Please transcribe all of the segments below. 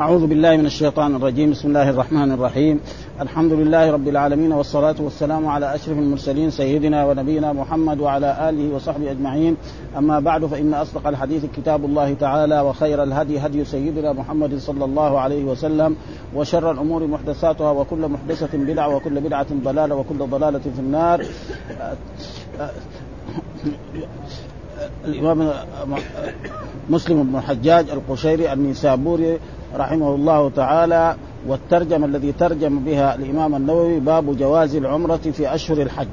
أعوذ بالله من الشيطان الرجيم. بسم الله الرحمن الرحيم. الحمد لله رب العالمين والصلاة والسلام على أشرف المرسلين سيدنا ونبينا محمد وعلى آله وصحبه أجمعين. أما بعد فإن أصدق الحديث كتاب الله تعالى وخير الهدي هدي سيدنا محمد صلى الله عليه وسلم وشر الأمور محدثاتها وكل محدثة بدعة وكل بدعة ضلالة وكل ضلالة في النار. الإمام مسلم بن الحجاج القشيري النيسابوري رحمه الله تعالى والترجمة الذي ترجم بها الإمام النووي باب جواز العمرة في أشهر الحج.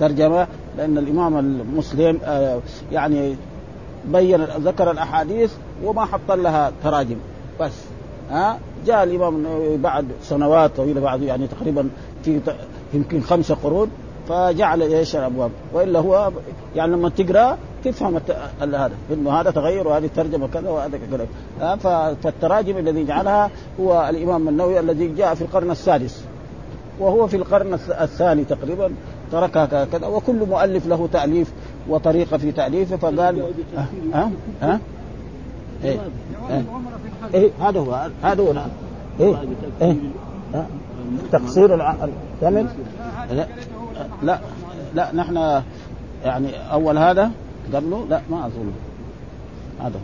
ترجمة لأن الإمام المسلم آه، يعني بين ذكر الأحاديث وما حط لها تراجم. بس ها؟ جاء الإمام النووي بعد سنوات طويلة بعد يعني تقريبا في يمكن خمسة قرون فجعل إيش الأبواب؟ وإلا هو يعني لما تقرأ تفهم هذا إنه هذا تغير وهذه ترجمة كذا وهذا كذا فالتراجم الذي جعلها هو الإمام النووي الذي جاء في القرن السادس وهو في القرن الثاني تقريبا تركها كذا وكل مؤلف له تأليف وطريقة في تأليفه فقال ها ها إيه. إيه. إيه. هذا هو هذا هو إيه. إيه. تقصير الثمن لا لا نحن يعني أول هذا قبله لا ما أظن. هذا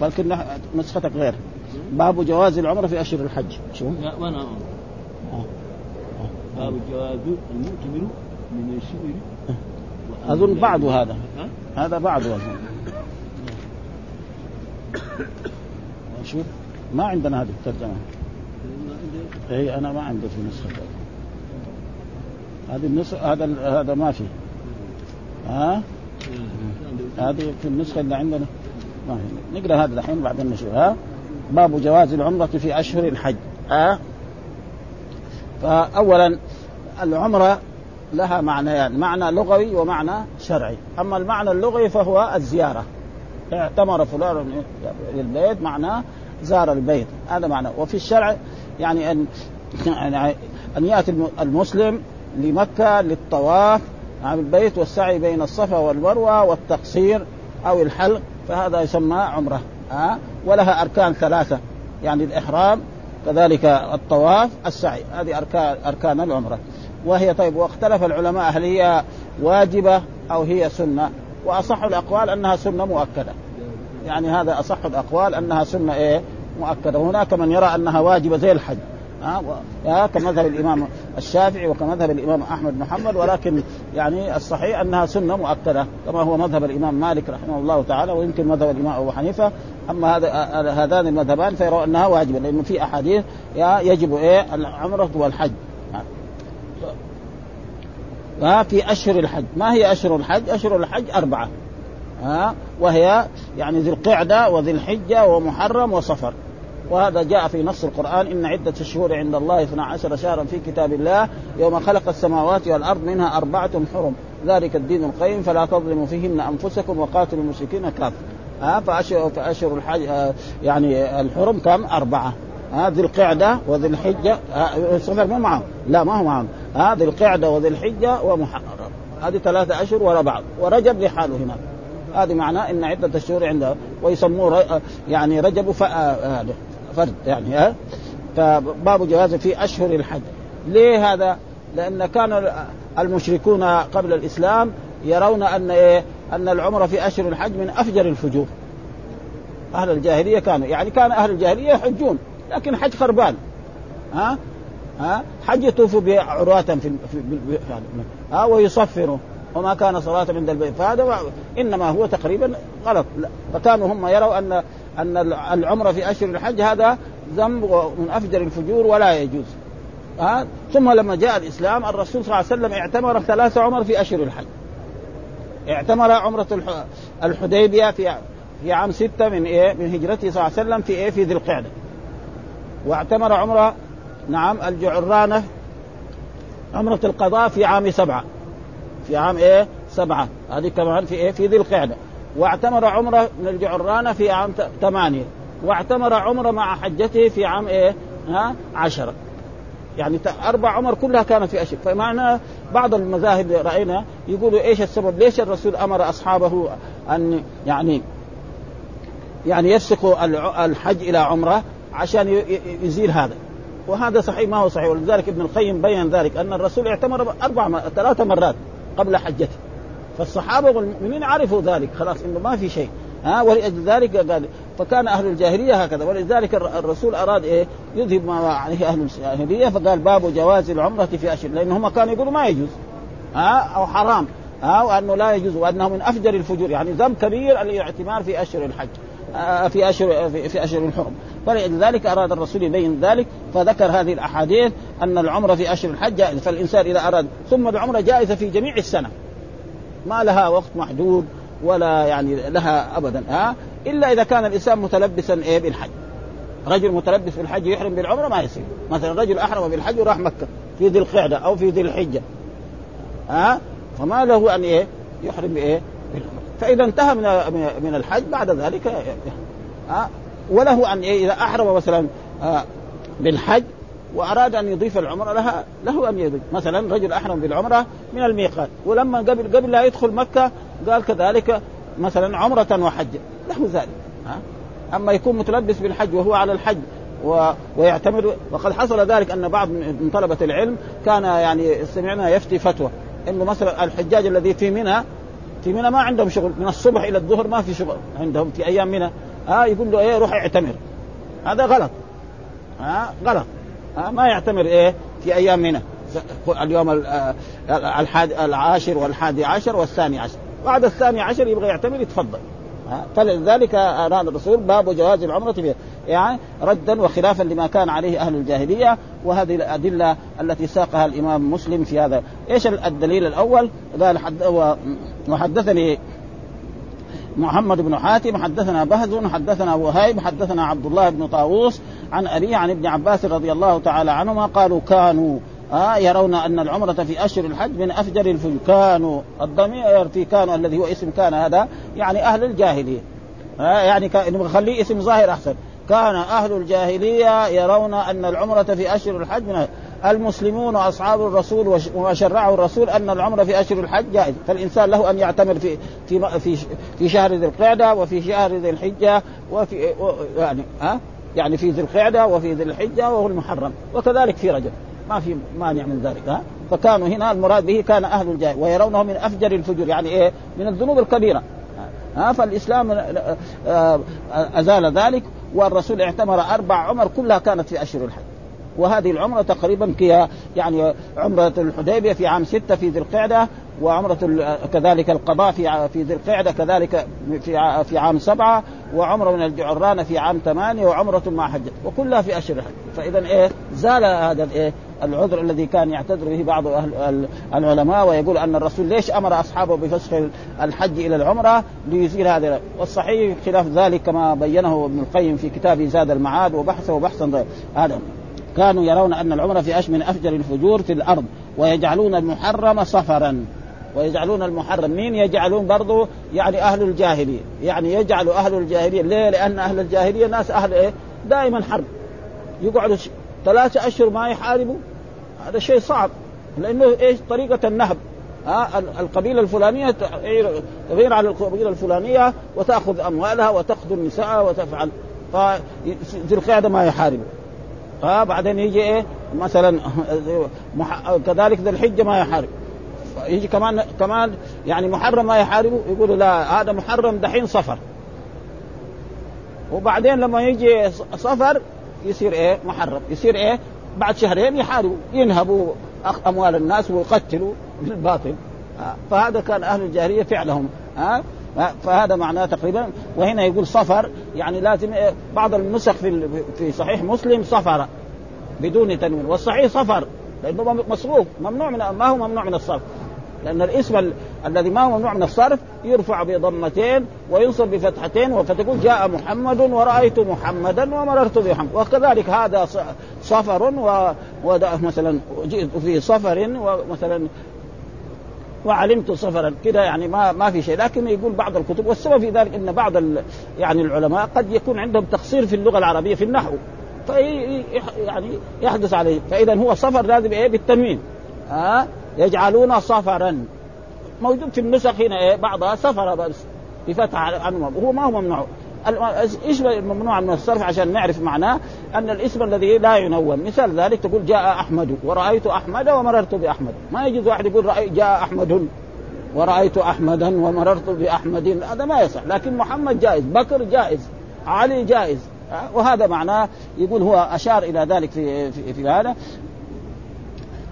بلكن نسختك غير. باب جواز العمرة في أشهر الحج. شو؟ لا وأنا آه. باب جواز المؤتمر من الشهر. أظن بعد هذا. هذا بعد شوف ما عندنا هذه الترجمة. اي أنا ما عندي في نسخة. هذه النسخه هذا هذا ما في. ها؟ هذه في النسخة اللي عندنا. ما في نقرأ هذا الحين بعدين نشوف. ها؟ باب جواز العمرة في أشهر الحج. ها؟ فأولا العمرة لها معنيان يعني معنى لغوي ومعنى شرعي. أما المعنى اللغوي فهو الزيارة. اعتمر فلان للبيت معناه زار البيت. هذا معنى. وفي الشرع يعني أن يعني أن يأتي المسلم لمكة للطواف عن البيت والسعي بين الصفا والمروة والتقصير أو الحلق فهذا يسمى عمرة ها؟ ولها أركان ثلاثة يعني الإحرام كذلك الطواف السعي هذه أركان أركان العمرة. وهي طيب واختلف العلماء هل هي واجبة أو هي سنة؟ وأصح الأقوال أنها سنة مؤكدة. يعني هذا أصح الأقوال أنها سنة إيه؟ مؤكدة. هناك من يرى أنها واجبة زي الحج. ها كمذهب الإمام الشافعي وكمذهب الإمام أحمد حنبل ولكن يعني الصحيح أنها سنة مؤكدة كما هو مذهب الإمام مالك رحمه الله تعالى ويمكن مذهب الإمام أبو حنيفة. أما هذا هذان المذهبان فيرون أنها واجبة لأنه في أحاديث يجب إيه العمرة والحج. ها في أشهر الحج. ما هي أشهر الحج؟ أشهر الحج أربعة ها وهي يعني ذي القعدة وذي الحجة ومحرم وصفر. وهذا جاء في نص القرآن إن عدة الشهور عند الله 12 شهرا في كتاب الله يوم خلق السماوات والأرض منها أربعة حرم. ذلك الدين القيم فلا تظلموا فيهن أنفسكم وقاتلوا المشركين كافة. ها فأشهر, فأشهر الحج يعني الحرم كم؟ أربعة. ها ذي القعدة وذي الحجة الصفر مو معهم. لا ما هو معهم. ها ذي القعدة وذي الحجة ومحرم. هذه ثلاثة أشهر ورا بعض. ورجب لحاله هناك هذه معناه إن عدة الشهور عنده. ويسموه يعني رجب هذا فرد يعني ها فباب جواز في اشهر الحج ليه هذا؟ لأن كان المشركون قبل الاسلام يرون ان إيه؟ ان العمره في اشهر الحج من افجر الفجور أهل الجاهليه كانوا يعني كان أهل الجاهليه يحجون لكن حج خربان ها ها حج يطوفوا بعروة في, ها ويصفروا وما كان صلاة عند البيت. فهذا إنما هو تقريبا غلط. فكانوا هم يروا أن أن العمرة في أشهر الحج هذا ذنب من أفجر الفجور ولا يجوز. ها؟ ثم لما جاء الإسلام الرسول صلى الله عليه وسلم اعتمر ثلاث عمر في أشهر الحج. اعتمر عمرة الحديبية في في عام ستة من إيه؟ من هجرته صلى الله عليه وسلم في إيه؟ في ذي القعدة. واعتمر عمرة نعم الجعرانة عمرة القضاء في عام سبعة. في عام إيه؟ سبعة. هذه كمان في إيه؟ في ذي القعدة. واعتمر عمره من الجعرانة في عام ثمانية. واعتمر عمره مع حجته في عام إيه؟ ها؟ عشرة. يعني أربع عمر كلها كانت في أشهر فمعنى بعض المذاهب رأينا يقولوا إيش السبب؟ ليش الرسول أمر أصحابه أن يعني يعني يفسقوا الحج إلى عمرة عشان يزيل هذا. وهذا صحيح ما هو صحيح. ولذلك ابن القيم بين ذلك أن الرسول اعتمر أربع ثلاث مرات. قبل حجته. فالصحابة والمؤمنين عرفوا ذلك خلاص إنه ما في شيء. ها ولذلك قال فكان أهل الجاهلية هكذا ولذلك الر- الرسول أراد إيه؟ يذهب ما عليه أهل الجاهلية فقال باب جواز العمرة في أشهر لأن هم كانوا يقولوا ما يجوز. ها أو حرام. ها وأنه لا يجوز وأنه من أفجر الفجور يعني ذنب كبير الاعتمار في أشهر الحج آه، في أشهر في, في أشهر الحرم. فلذلك أراد الرسول يبين ذلك فذكر هذه الأحاديث أن العمرة في اشهر الحج جائز فالإنسان إذا أراد ثم العمرة جائزة في جميع السنة. ما لها وقت محدود ولا يعني لها ابدا ها؟ إلا إذا كان الإنسان متلبسا إيه بالحج. رجل متلبس بالحج يحرم بالعمرة ما يصير. مثلا رجل أحرم بالحج وراح مكة في ذي القعدة أو في ذي الحجة ها؟ فما له أن إيه يحرم بايه بالعمرة. فإذا انتهى من من الحج بعد ذلك ها؟ وله أن إيه إذا أحرم مثلا آه، بالحج وأراد أن يضيف العمرة لها له أن يضيف. مثلا رجل أحرم بالعمرة من الميقات. ولما قبل قبل لا يدخل مكة قال كذلك مثلا عمرة وحجه له ذلك. أما يكون متلبس بالحج وهو على الحج و... ويعتمد وقد حصل ذلك أن بعض من طلبة العلم كان يعني سمعنا يفتي فتوى إنه مثلا الحجاج الذي في منى في منى ما عندهم شغل من الصبح إلى الظهر ما في شغل عندهم في أيام منى. ها يقول له إيه روح اعتمر. هذا غلط. ها غلط. ها ما يعتمر إيه في أيام منى اليوم ال- آه، الحادي العاشر والحادي عشر والثاني عشر. بعد الثاني عشر يبغى يعتمر يتفضل؟ فلذلك اراد الرسول باب جواز العمرة به يعني ردا وخلافا لما كان عليه أهل الجاهلية وهذه الأدلة التي ساقها الإمام مسلم في هذا. إيش الدليل الأول؟ قال وحدثني محمد بن حاتم حدثنا بهز حدثنا وهيب حدثنا عبد الله بن طاووس عن أبي عن ابن عباس رضي الله تعالى عنهما قالوا كانوا آه يرون أن العمرة في أشهر الحج من أفجر الفجور كانوا الضمير في كانوا الذي هو اسم كان هذا يعني أهل الجاهلية. آه يعني نخليه اسم ظاهر أحسن. كان أهل الجاهلية يرون أن العمرة في أشهر الحج من المسلمون وأصحاب الرسول وما شرعه الرسول أن العمره في أشهر الحج جائز، فالإنسان له أن يعتمر في في في في شهر ذي القعدة وفي شهر ذي الحجة وفي يعني ها يعني في ذي القعدة وفي ذي الحجة وهو المحرم، وكذلك في رجب، ما في مانع من ذلك ها، فكانوا هنا المراد به كان أهل الجاهل ويرونه من أفجر الفجور يعني إيه؟ من الذنوب الكبيرة. ها فالإسلام آه، آه، أزال ذلك والرسول اعتمر أربع عمر كلها كانت في أشهر الحج. وهذه العمرة تقريبا كي يعني عمرة الحديبية في عام ستة في ذي القعدة وعمرة كذلك القضاء في في ذي القعدة كذلك في في عام سبعة وعمرة من الجعرانة في عام ثمانية وعمرة مع حجة وكلها في أشهر الحج. فإذا إيه زال هذا الإيه العذر الذي كان يعتذر به بعض أهل ال- العلماء ويقول أن الرسول ليش أمر أصحابه بفسخ الحج إلى العمرة؟ ليزيل هذا والصحيح خلاف ذلك كما بينه ابن القيم في كتابه زاد المعاد وبحثه بحثا هذا. كانوا يرون أن العمره في أش من أفجر الفجور في الأرض ويجعلون المحرم صفرا. ويجعلون المحرم مين يجعلون برضو؟ يعني أهل الجاهلية. يعني يجعل أهل الجاهلية ليه؟ لأن أهل الجاهلية ناس أهل إيه؟ دائما حرب. يقعدوا ثلاثة أشهر ما يحاربوا. هذا شيء صعب. لأنه إيش؟ طريقة النهب. ها؟ ال- القبيلة الفلانية تغير على القبيلة الفلانية وتأخذ أموالها وتقتل نساءها وتفعل. فذي القعده ما يحاربوا. ها بعدين يجي إيه؟ مثلا مح... كذلك ذي الحجة ما يحارب. يجي كمان كمان يعني محرم ما يحاربه يقولوا لا هذا محرم دحين صفر. وبعدين لما يجي صفر يصير إيه؟ محرم. يصير إيه؟ بعد شهرين يحاربوا. ينهبوا أموال الناس ويقتلوا بالباطل. فهذا كان أهل الجاهلية فعلهم. ها؟ فهذا معناه تقريبا. وهنا يقول صفر يعني لازم إيه، بعض النسخ في في صحيح مسلم صفر بدون تنوين والصحيح صفر لأنه مصروف ممنوع من ما هو ممنوع من الصرف. لأن الاسم ال... الذي ما هو ممنوع من الصرف يرفع بضمتين وينصب بفتحتين فتقول جاء محمد ورأيت محمدا ومررت بمحمد وكذلك هذا صفر و... وده مثلا جئت في صفر ومثلا وعلمت صفرا كده يعني ما ما في شيء. لكن يقول بعض الكتب والسبب في ذلك إن بعض. يعني العلماء قد يكون عندهم تقصير في اللغة العربية في النحو. في يعني يحدث عليه. فاذا هو صفر لازم إيه؟ بالتنوين. ها؟ أه؟ يجعلون صفرا موجود في النسخ هنا إيه؟ بعضها صفر بس. بفتح عنه وهو ما هو ممنوع. إيش الممنوع من الصرف عشان نعرف معناه أن الاسم الذي لا ينون مثال ذلك تقول جاء أحمد ورأيت أحمد ومررت بأحمد. ما يجوز واحد يقول رأي جاء أحمد ورأيت أحمدا ومررت بأحمد. هذا ما يصح. لكن محمد جائز بكر جائز علي جائز. وهذا معناه يقول هو أشار إلى ذلك في, في, في هذا.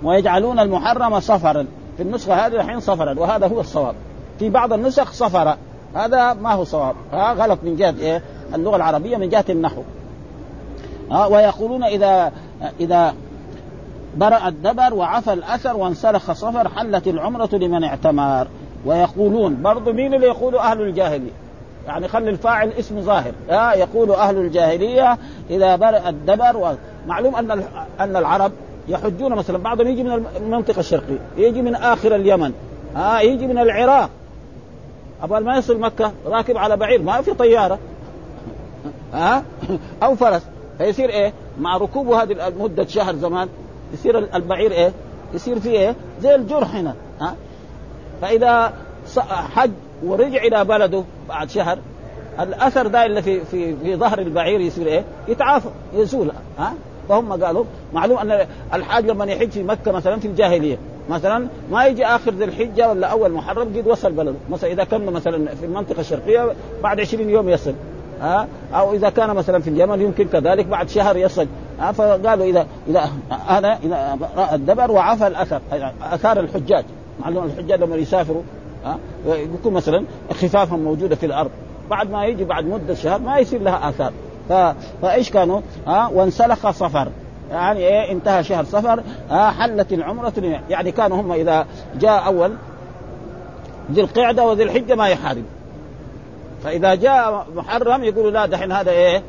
ويجعلون المحرم صفرا. في النسخة هذه الحين صفرا وهذا هو الصواب. في بعض النسخ صفرا. هذا ما هو صواب. ها غلط من جهة إيه؟ اللغة العربية من جهة النحو. ها ويقولون إذا إذا برأ الدبر وعفى الأثر وانسلخ صفر حلت العمرة لمن اعتمر. ويقولون برضو مين اللي يقول أهل الجاهلية؟ يعني خلي الفاعل اسم ظاهر. آه يقول أهل الجاهلية إذا برأ الدبر معلوم أن أن العرب يحجون مثلا بعضهم يجي من المنطقة الشرقية يجي من آخر اليمن. آه يجي من العراق. أبغى ما يصل مكة راكب على بعير ما في طيارة ها أو فرس فيصير إيه مع ركوبه هذه المدة شهر زمان يصير البعير إيه؟ يصير فيه إيه؟ زي الجرح هنا ها فإذا حج ورجع إلى بلده بعد شهر الأثر ده اللي في في في ظهر البعير يصير إيه؟ يتعافى يزول ها فهم قالوا معلوم أن الحاج لما يحج في مكة مثلا في الجاهلية مثلا ما يجي آخر ذي الحجة ولا أول محرم قد وصل بلده. مثلا إذا كان مثلا في المنطقة الشرقيه بعد 20 يوم يصل ها؟ أو إذا كان مثلا في اليمن يمكن كذلك بعد شهر يصل ها؟ فقالوا إذا إذا هذا إذا رأى الدبر وعفى الأثر أثار الحجاج. معلوم الحجاج لما يسافروا ها؟ يكون مثلا خفافهم موجودة في الأرض. بعد ما يجي بعد مدة شهر ما يصير لها آثار. ف... فإيش كانوا؟ ها؟ وانسلخ صفر. يعني إيه انتهى شهر صفر ها حلت العمرة يعني كانوا هم إذا جاء أول ذي القعدة وذي الحجة ما يحارب. فإذا جاء محرم يقولوا لا دحين هذا إيه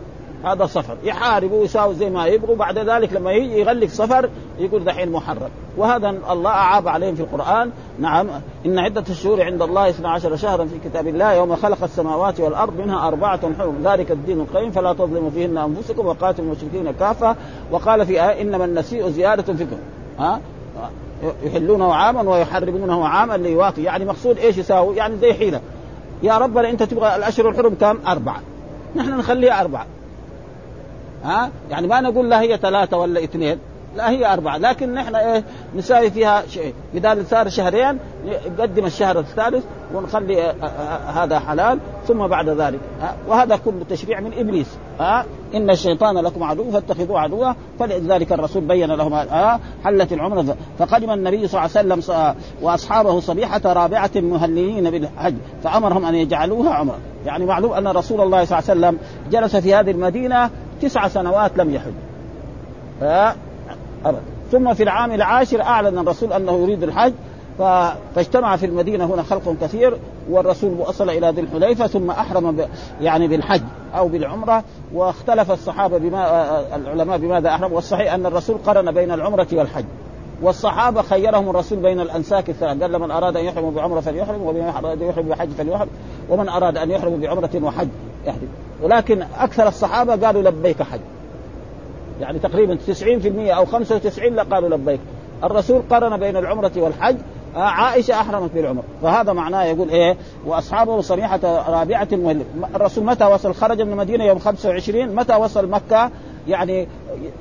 هذا صفر. يحاربوا ويساوي زي ما يبغوا بعد ذلك لما يجي يغلق صفر يقول دحين محرم. وهذا الله أعاب عليهم في القرآن. نعم إن عدة الشهور عند الله 12 شهرا في كتاب الله يوم خلق السماوات والأرض منها أربعة حرم. ذلك الدين القيم فلا تظلموا فيهن أنفسكم وقاتلوا المشركين كافة. وقال في آية إنما النسيء زيادة فيكم ها؟ يحلونه عاما ويحرمونه عاما ليواطي. يعني مقصود إيش يساوي؟ يعني زي حيلة. يا ربنا أنت تبغى الأشهر الحرم كم؟ أربعة. نحن نخليها أربعة. ها؟ يعني ما نقول لا هي ثلاثة ولا اثنين. لا هي أربعة. لكن نحن إيه نساوي فيها شيء إذا صار شهرين نقدم الشهر الثالث ونخلي آه، آه، آه، هذا حلال ثم بعد ذلك. وهذا كله تشريع من إبليس. إن الشيطان لكم عدو فاتخذوه عدوا. فلذلك الرسول بين لهم حلت العمرة فقدم النبي صلى الله عليه وسلم وأصحابه صبيحة رابعة مهللين بالحج فأمرهم أن يجعلوها عمرة. يعني معلوم أن رسول الله صلى الله عليه وسلم جلس في هذه المدينة تسع سنوات لم يحج. أبدا ثم في العام العاشر أعلن الرسول أنه يريد الحج فاجتمع في المدينة هنا خلق كثير والرسول وصل إلى ذي الحليفة ثم أحرم ب... يعني بالحج أو بالعمرة واختلف الصحابة بما العلماء بماذا أحرم والصحيح أن الرسول قرن بين العمرة والحج. والصحابة خيرهم الرسول بين الأنساك الثلاث. قال من أراد أن يحرم بعمرة فليحرم ومن أراد أن يحرم بحج فليحرم ومن أراد أن يحرم بعمرة وحج. يحرم ولكن أكثر الصحابة قالوا لبيك حج. يعني تقريبا 90% أو 95 قالوا لبيك. الرسول قرن بين العمرة والحج آه، عائشة أحرمت بالعمر. فهذا معناه يقول إيه؟ وأصحابه صريحة رابعة مهلك الرسول متى وصل؟ خرج من المدينة يوم 25 متى وصل مكة؟ يعني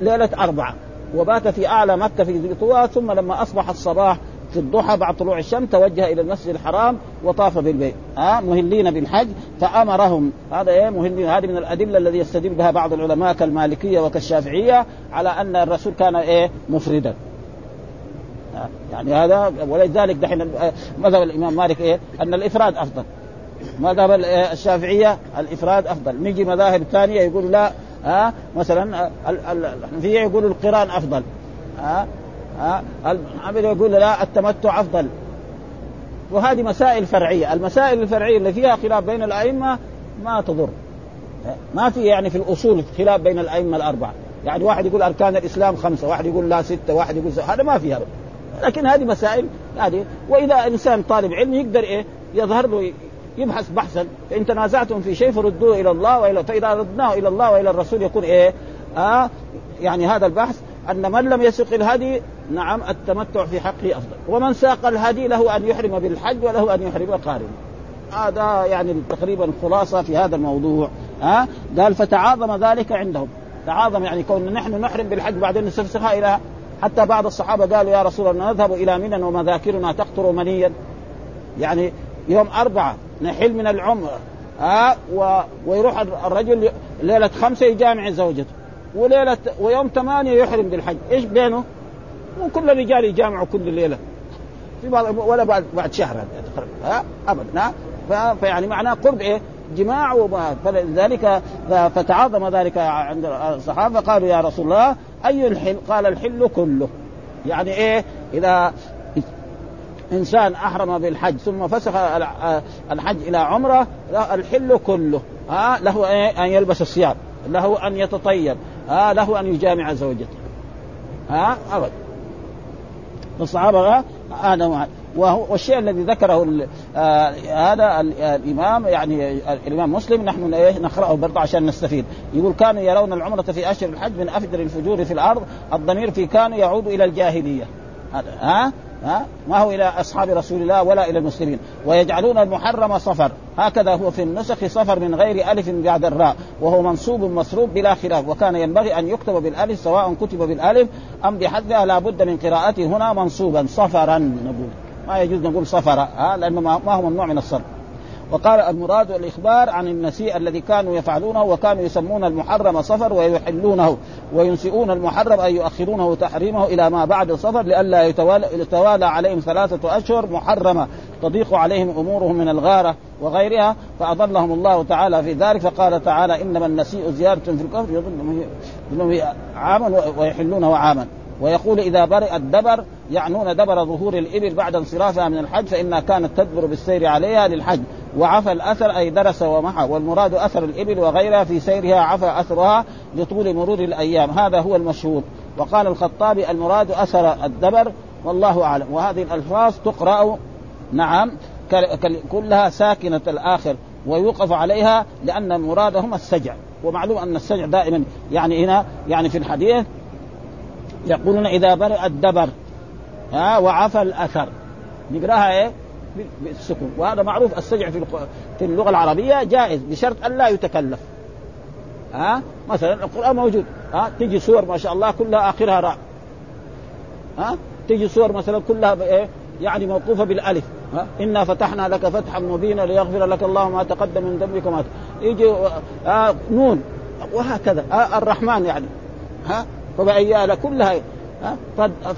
ليلة أربعة. وبات في أعلى مكة في طوى ثم لما أصبح الصباح في الضحى بعد طلوع الشمس توجه إلى المسجد الحرام وطاف بالبيت. ها مهلين بالحج فأمرهم هذا إيه؟ مهلين. هذه من الأدلة الذي يستدل بها بعض العلماء كالمالكية وكالشافعية على أن الرسول كان إيه؟ مفردا. يعني هذا ولذلك دحين مذهب الإمام مالك إيه؟ أن الإفراد أفضل. مذهب الشافعية الإفراد أفضل. نجي مذاهب ثانية يقول لا ها مثلا الحنفيه يقولوا القرآن أفضل. ها ها؟ الحنابلة يقول لا التمتع أفضل. وهذه مسائل فرعية، المسائل الفرعية اللي فيها خلاف بين الأئمة ما تضر. ما في يعني في الأصول خلاف بين الأئمة الأربعة، يعني واحد يقول أركان الإسلام خمسة، واحد يقول لا ستة، واحد يقول. هذا ما فيها. لكن هذه مسائل هذه وإذا إنسان طالب علم يقدر إيه؟ يظهر له يبحث بحثا. فإن تنازعتم في شيء فردوه إلى الله وإلى فإذا ردناه إلى الله وإلى الرسول يكون إيه؟ آه يعني هذا البحث أن من لم يسق الهدي نعم التمتع في حقه أفضل. ومن ساق الهدي له أن يحرم بالحج وله أن يحرم قارنا هذا يعني تقريبا خلاصة في هذا الموضوع. ها؟ قال فتعاظم ذلك عندهم. تعاظم يعني كون نحن نحرم بالحج بعدين نسفسخها إلى حتى بعض الصحابة قالوا يا رسول الله نذهب إلى منى ومذاكرنا تقطر منيا. يعني يوم أربعة نحل من العمرة ها؟ و... ويروح الرجل ليلة خمسة يجامع زوجته. وليلة ويوم ثمانية يحرم بالحج إيش بينه؟ وكل الرجال يجامعوا كل ليلة. في بعض ولا بعد بعد شهر ها؟ ابدا. ها؟ فيعني معناه قرب إيه؟ جماع فلذلك فتعاظم ذلك عند الصحابة. قالوا يا رسول الله أي الحل؟ قال الحل كله. يعني إيه؟ إذا إنسان أحرم بالحج ثم فسخ الحج إلى عمرة الحل كله. ها؟ له إيه؟ أن يلبس الثياب له أن يتطيب. ها له أن يجامع زوجته ها؟ ابدا الصحابة هذا والشيء الذي ذكره آه هذا الإمام يعني الإمام مسلم نحن إيه نقرأه برضه عشان نستفيد. يقول كانوا يرون العمرة في اشهر الحج من افجر الفجور في الأرض الضمير في كانوا يعود إلى الجاهلية. ها؟ ها؟ ما هو إلى أصحاب رسول الله ولا إلى المسلمين. ويجعلون المحرم صفر. هكذا هو في النسخ صفر من غير ألف بعد الراء. وهو منصوب مصروب بلا خلاف. وكان ينبغي أن يكتب بالألف سواء كتب بالألف أم بحذفها لا بد من قراءته هنا منصوبا. صفرا نقول. ما يجوز نقول صفر ها؟ لأنه ما هو ممنوع من الصرف. وقال المراد الإخبار عن النسيء الذي كانوا يفعلونه وكانوا يسمون المحرم صفر ويحلونه وينسئون المحرم أي يؤخرونه تحريمه إلى ما بعد صفر لئلا يتوالى, عليهم ثلاثة أشهر محرمة تضيق عليهم أمورهم من الغارة وغيرها فأضلهم الله تعالى في ذلك فقال تعالى إنما النسيء زيادة في الكفر يظن عاما ويحلونه عاما ويقول إذا برئ الدبر يعنون دبر ظهور الإبل بعد انصرافها من الحج فإنها كانت تدبر بالسير عليها للحج وعفى الأثر أي درس ومحى والمراد أثر الإبل وغيرها في سيرها عفى أثرها لطول مرور الأيام. هذا هو المشهور. وقال الخطابي المراد أثر الدبر والله أعلم. وهذه الألفاظ تقرأ نعم كلها ساكنة الآخر ويوقف عليها لأن مرادهم السجع. ومعلوم أن السجع دائما يعني هنا يعني في الحديث يقولون إذا برئ الدبر ها وعفى الأثر. نقراها إيه؟ بالسكون وهذا معروف السجع في في اللغة العربية جائز بشرط الا يتكلف. ها؟ مثلا القرآن موجود. ها؟ تجي سور ما شاء الله كلها آخرها راء. ها؟ تجي سور مثلا كلها بايه يعني موقوفة بالألف. ها؟ إنا فتحنا لك فتحا مبينا ليغفر لك الله ما تقدم من ذنبك وما يجي آه نون. وهكذا. آه الرحمن يعني. ها؟ فبأي كلها. ها؟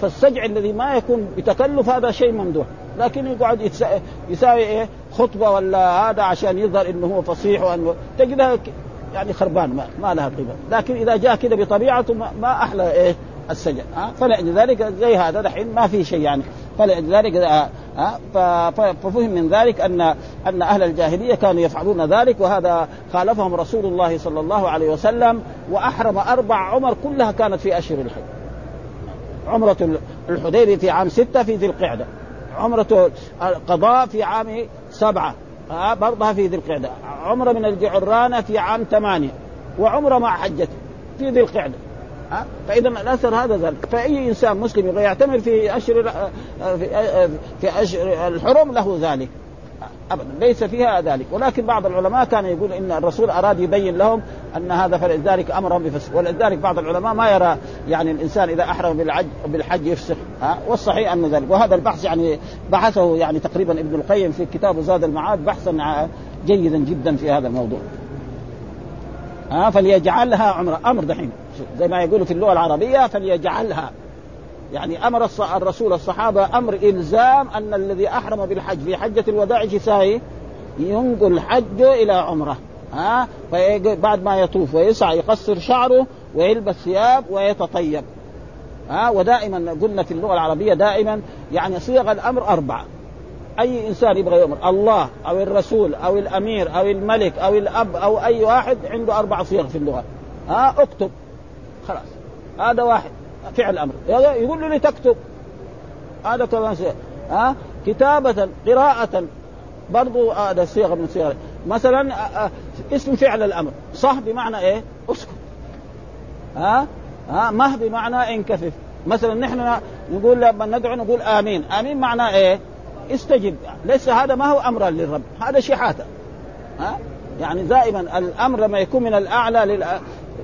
فالسجع الذي ما يكون بتكلف هذا شيء ممدوح. لكن يقعد يساوي إيه؟ خطبة ولا هذا عشان يظهر إنه هو فصيح وانه تجدها يعني خربان ما, ما لها قيمة. لكن إذا جاء كذا بطبيعته ما, ما أحلى إيه؟ السجع ها؟ فلذلك زي هذا دحين ما في شيء يعني. فلذلك ها؟ ففهم من ذلك ان أن أهل الجاهلية كانوا يفعلون ذلك وهذا خالفهم رسول الله صلى الله عليه وسلم وأحرم أربع عمر كلها كانت في أشهر الحج. عمرة الحديبية في عام ستة في ذي القعدة. عمرة القضاء في عام سبعة آه برضها في ذي القعدة. عمرة من الجعرانة في عام ثمانية وعمرة مع حجته في ذي القعدة. آه فإذا الأثر هذا ذلك. فأي إنسان مسلم يعتمر في أشهر في, في أشهر الحرم له ذلك. ابدا. ليس فيها ذلك. ولكن بعض العلماء كان يقول إن الرسول أراد يبين لهم أن هذا فلذلك أمرهم بفسق. ولذلك بعض العلماء ما يرى يعني الإنسان إذا أحرم بالحج بالحج يفسق. ها؟ والصحيح أن ذلك. وهذا البحث يعني بحثه يعني تقريبا ابن القيم في كتاب زاد المعاد بحثا جيدا جدا في هذا الموضوع. ها؟ فليجعلها عمرة. أمر دحين. زي ما يقولوا في اللغة العربية فليجعلها يعني أمر الرسول الصحابة أمر إلزام أن الذي أحرم بالحج في حجة الوداع يساوي ينقل حجه إلى عمرة ها؟ بعد ما يطوف ويسعى يقصر شعره ويلبس ثياب ويتطيب ها؟ ودائما قلنا في اللغة العربية دائما يعني صيغ الأمر أربعة. أي إنسان يبغى يؤمر الله أو الرسول أو الأمير أو الملك أو الأب أو أي واحد عنده أربع صيغ في اللغة ها؟ اكتب خلاص هذا واحد. فعل أمر. يقول لي تكتب. هذا كمان ها؟ كتابة قراءة. برضو هذا صيغة من صيغ مثلا اسم فعل الأمر. صح بمعنى إيه؟ اسكت. ها؟ ها؟ مه بمعنى انكفف. مثلا نحن نقول لما ندعو نقول آمين. آمين معناه إيه؟ استجب. ليس هذا ما هو امرا للرب. هذا شحاتة. ها؟ يعني دائما الأمر لما يكون من الأعلى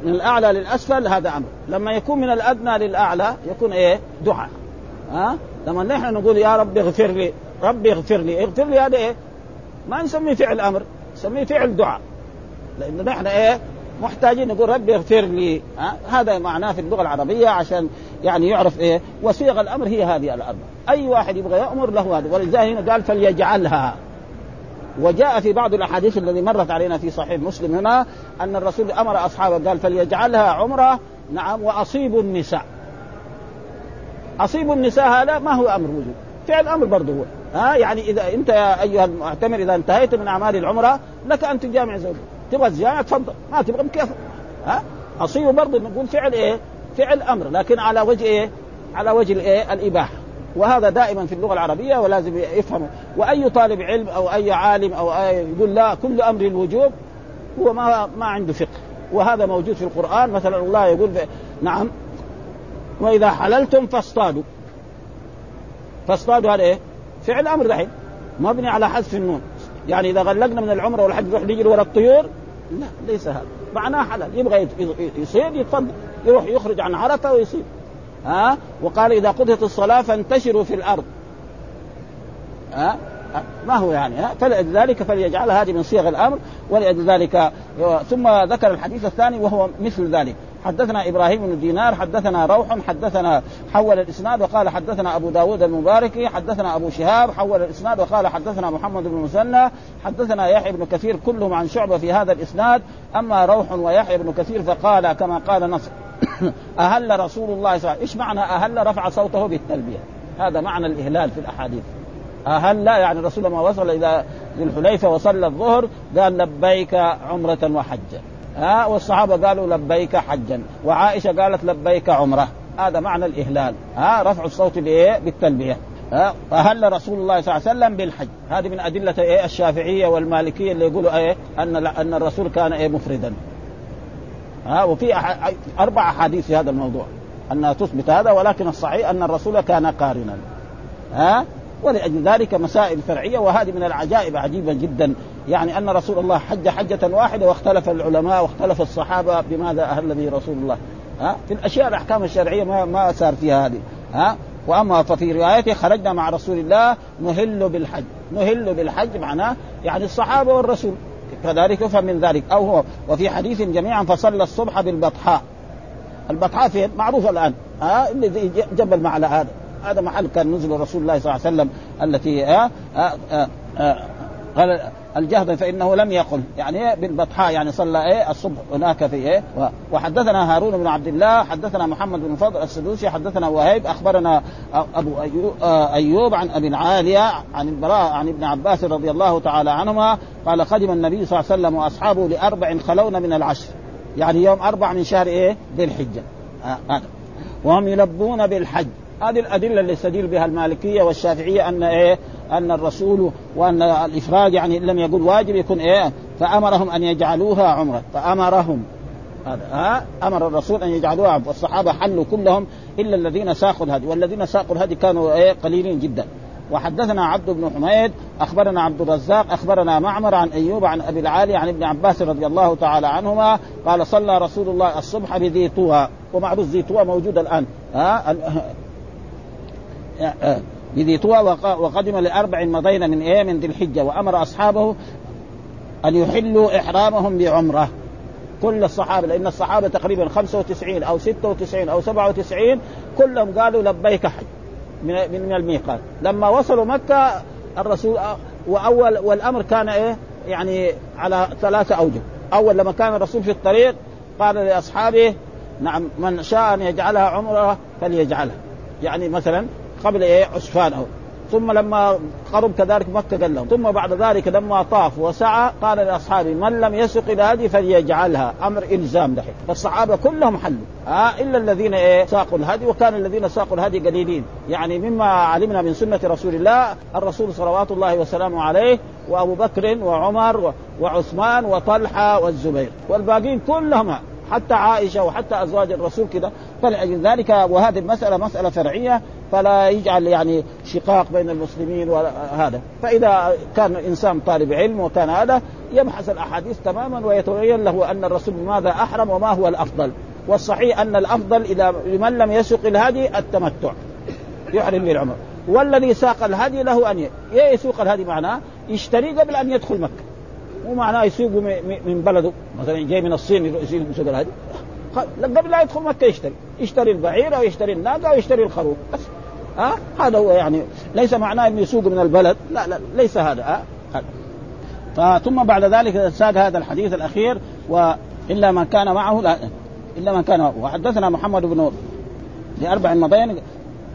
من الأعلى للأسفل هذا أمر، لما يكون من الأدنى للأعلى يكون إيه؟ دعاء. ها؟ لما نحن نقول يا رب اغفر لي، ربي اغفر لي، اغفر لي هذا إيه؟ ما نسميه فعل أمر، نسميه فعل دعاء. لأنه نحن إيه؟ محتاجين نقول ربي اغفر لي ها؟ هذا معناه في اللغة العربية عشان يعني يعرف إيه وصيغ الأمر هي هذه الاربعه أي واحد يبغى يأمر له هذا ولذلك هنا قال فليجعلها وجاء في بعض الأحاديث الذي مرت علينا في صحيح مسلم هنا أن الرسول أمر أصحابه قال فليجعلها عمرة نعم واصيبوا النساء. اصيبوا النساء هذا ما هو أمر وجود. فعل أمر برضه هو. ها يعني إذا أنت يا أيها المعتمر إذا انتهيت من أعمال العمرة لك أن تجامع زوجك. تبغى تجامع تفضل. ما تبغى كيف ها اصيبوا برضه نقول فعل إيه؟ فعل أمر. لكن على وجه إيه؟ على وجه الإيه؟ الإباحة. وهذا دائما في اللغة العربية ولازم يفهمه. وأي طالب علم أو أي عالم أو أي يقول لا كل أمر الوجوب هو ما ما عنده فقه. وهذا موجود في القرآن. مثلا الله يقول نعم. وإذا حللتم فاصطادوا. فاصطادوا هذا إيه؟ فعل أمر دحين مبني على حذف النون. يعني إذا غلقنا من العمره والحج نروح نجري ورا الطيور؟ لا ليس هذا. معناه حلال يبغى يصيد يتفضل يروح يخرج عن عرفة ويصيد. ها؟ وقال إذا قضيت الصلاة فانتشروا في الأرض. ها؟ ما هو يعني فلذلك فليجعل هذه من صيغ الأمر ولذلك ثم ذكر الحديث الثاني وهو مثل ذلك. حدثنا إبراهيم بن دينار حدثنا روح حدثنا حول الإسناد وقال حدثنا أبو داود المباركي حدثنا أبو شهاب حول الإسناد وقال حدثنا محمد بن مسنى حدثنا يحيى بن كثير كلهم عن شعبة في هذا الإسناد. أما روح ويحيى بن كثير فقال كما قال نصر. أهل رسول الله صلى الله عليه وسلم. إيش معنى أهل؟ رفع صوته بالتلبية. هذا معنى الإهلال في الأحاديث. أهل يعني الرسول لما وصل إلى ذي الحليفة وصلى الظهر قال لبيك عمرة وحجا ها والصحابة قالوا لبيك حجا. وعائشة قالت لبيك عمرة. هذا معنى الإهلال. ها رفع الصوت بإيه؟ بالتلبية. فهل رسول الله صلى الله عليه وسلم بالحج. هذه من أدلة إيه؟ الشافعية والمالكية اللي يقولوا إيه؟ أن أن الرسول كان إيه؟ مفردا. ها وفي أح... أربع أحاديث في هذا الموضوع أنها تثبت هذا ولكن الصحيح أن الرسول كان قارنا. ها؟ ولأجل ذلك مسائل فرعية وهذه من العجائب عجيبة جدا. يعني أن رسول الله حج حجة واحدة واختلف العلماء واختلف الصحابة بماذا أهل به رسول الله. ها؟ في الأشياء الأحكام الشرعية ما ما صار فيها هذه. ها؟ وأما ففي روايته خرجنا مع رسول الله نهل بالحج. نهل بالحج معناه يعني الصحابة والرسول. كذلك يفهم من ذلك. أو هو وفي حديث جميعا فصلى الصبح بالبطحاء. البطحاء فين معروف الآن. ها اللي جبل معلى هذا. هذا محل كان نزل رسول الله صلى الله عليه وسلم التي آه آه آه آه قال الجهد فإنه لم يقل يعني إيه؟ بالبطحاء يعني صلى إيه؟ الصبح هناك في إيه؟ وحدثنا هارون بن عبد الله حدثنا محمد بن فضل السدوسي حدثنا وهيب أخبرنا أبو ايوب, أيوب عن أبي العالية عن البراء عن ابن عباس رضي الله تعالى عنهما قال قدم النبي صلى الله عليه وسلم وأصحابه لأربع خلون من العشر. يعني يوم أربع من شهر إيه؟ ذي الحجة. هذا. وهم يلبون بالحج. هذه الأدلة اللي يستدل بها المالكية والشافعية أن إيه؟ أن الرسول وأن الافراد يعني لم يقول واجب يكون إيه؟ فأمرهم أن يجعلوها عمرة. فأمرهم. هذا أمر الرسول أن يجعلوها والصحابة حلوا كلهم إلا الذين ساقوا الهدي. والذين ساقوا الهدي كانوا إيه؟ قليلين جدا. وحدثنا عبد بن حميد أخبرنا عبد الرزاق أخبرنا معمر عن أيوب عن أبي العالي عن ابن عباس رضي الله تعالى عنهما قال صلى رسول الله الصبح بذي طوى. ومعروف ذي طوى موجود الآن. ها؟ بذي طوى وقدم لأربع مضينا من من ذي الحجة وأمر أصحابه أن يحلوا إحرامهم بعمرة. كل الصحابة لأن الصحابة تقريبا 95 أو 96 أو 97 كلهم قالوا لبيك حج من من الميقات. لما وصلوا مكة الرسول وأول والأمر كان إيه؟ يعني على ثلاثة أوجه. أول لما كان الرسول في الطريق قال لأصحابه نعم من شاء أن يجعلها عمرة فليجعلها. يعني مثلا قبل إيه؟ عسفان أو ثم لما قرب كذلك مكة قال لهم. ثم بعد ذلك لما طاف وسعى قال لأصحابه من لم يسق إلى هذه فليجعلها. أمر إلزام دحين. فالصحابة كلهم حلوا. آه إلا الذين إيه؟ ساقوا الهدي وكان الذين ساقوا الهدي قليلين. يعني مما علمنا من سنة رسول الله الرسول صلوات الله وسلامه عليه وأبو بكر وعمر وعثمان وطلحة والزبير. والباقين كلهم حتى عائشة وحتى أزواج الرسول كذا فلذلك وهذه المسألة مسألة فرعية فلا يجعل يعني شقاق بين المسلمين وهذا فإذا كان إنسان طالب علم وكان هذا يبحث الأحاديث تماما ويتبين له أن الرسول ماذا أحرم وما هو الأفضل. والصحيح أن الأفضل إذا لمن لم يسق الهدي التمتع. يحرم بالعمر والذي ساق الهدي له أن يسوق الهدي معناه يشتري قبل أن يدخل مكة. مو معناه يسوق من بلده. مثلا جاي من الصين يسوق الهدي قبل لا يدخل مكة يشتري. يشتري البعير أو يشتري الناقة أو يشتري الخروف. بس. ها؟ أه؟ هذا هو يعني. ليس معناه إنه يسوق من البلد. لا لا ليس هذا. أه؟ ثم بعد ذلك ساق هذا الحديث الأخير والا من كان معه لا إلا من كان معه. وحدثنا محمد بن لأربع مضين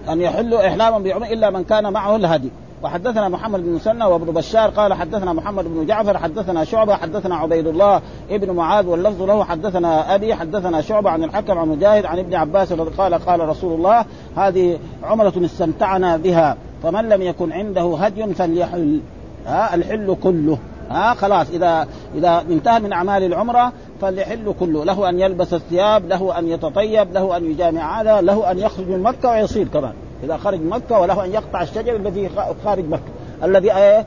أن يحلوا احلاما بعمر إلا من كان معه الهدي وحدثنا محمد بن مسنى وابن بشار قال حدثنا محمد بن جعفر حدثنا شعبة حدثنا عبيد الله ابن معاذ واللفظ له حدثنا أبي حدثنا شعبة عن الحكم عن مجاهد عن ابن عباس قال قال رسول الله هذه عمرة استمتعنا بها فمن لم يكن عنده هدي فليحل. ها الحل كله. ها خلاص إذا إذا انتهى من أعمال العمرة فليحل كله. له أن يلبس الثياب له أن يتطيب له أن يجامع هذا له أن يخرج من مكة ويصير كمان. إذا خرج مكة وله أن يقطع الشجر الذي خارج مكة. الذي إيه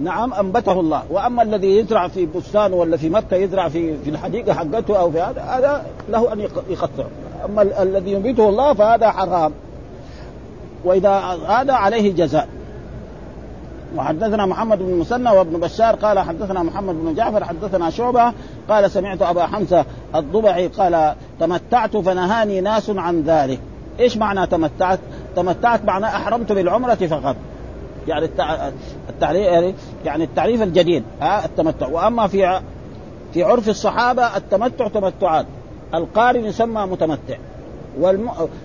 نعم أنبته الله. وأما الذي يزرع في بستانه ولا في مكة يزرع في في الحديقة حقته أو في هذا هذا له أن يقطع أما الذي ينبته الله فهذا حرام. وإذا هذا عليه جزاء. وحدثنا محمد بن مسنى وابن بشار قال حدثنا محمد بن جعفر حدثنا شعبة قال سمعت أبا حمزة الضبعي قال تمتعت فنهاني ناس عن ذلك. إيش معنى تمتعت؟ تمتعت معناه أحرمت بالعمرة فقط. يعني التعريف يعني, يعني التعريف الجديد ها التمتع. وأما في في عرف الصحابة التمتع تمتعات. القارن يسمى متمتع.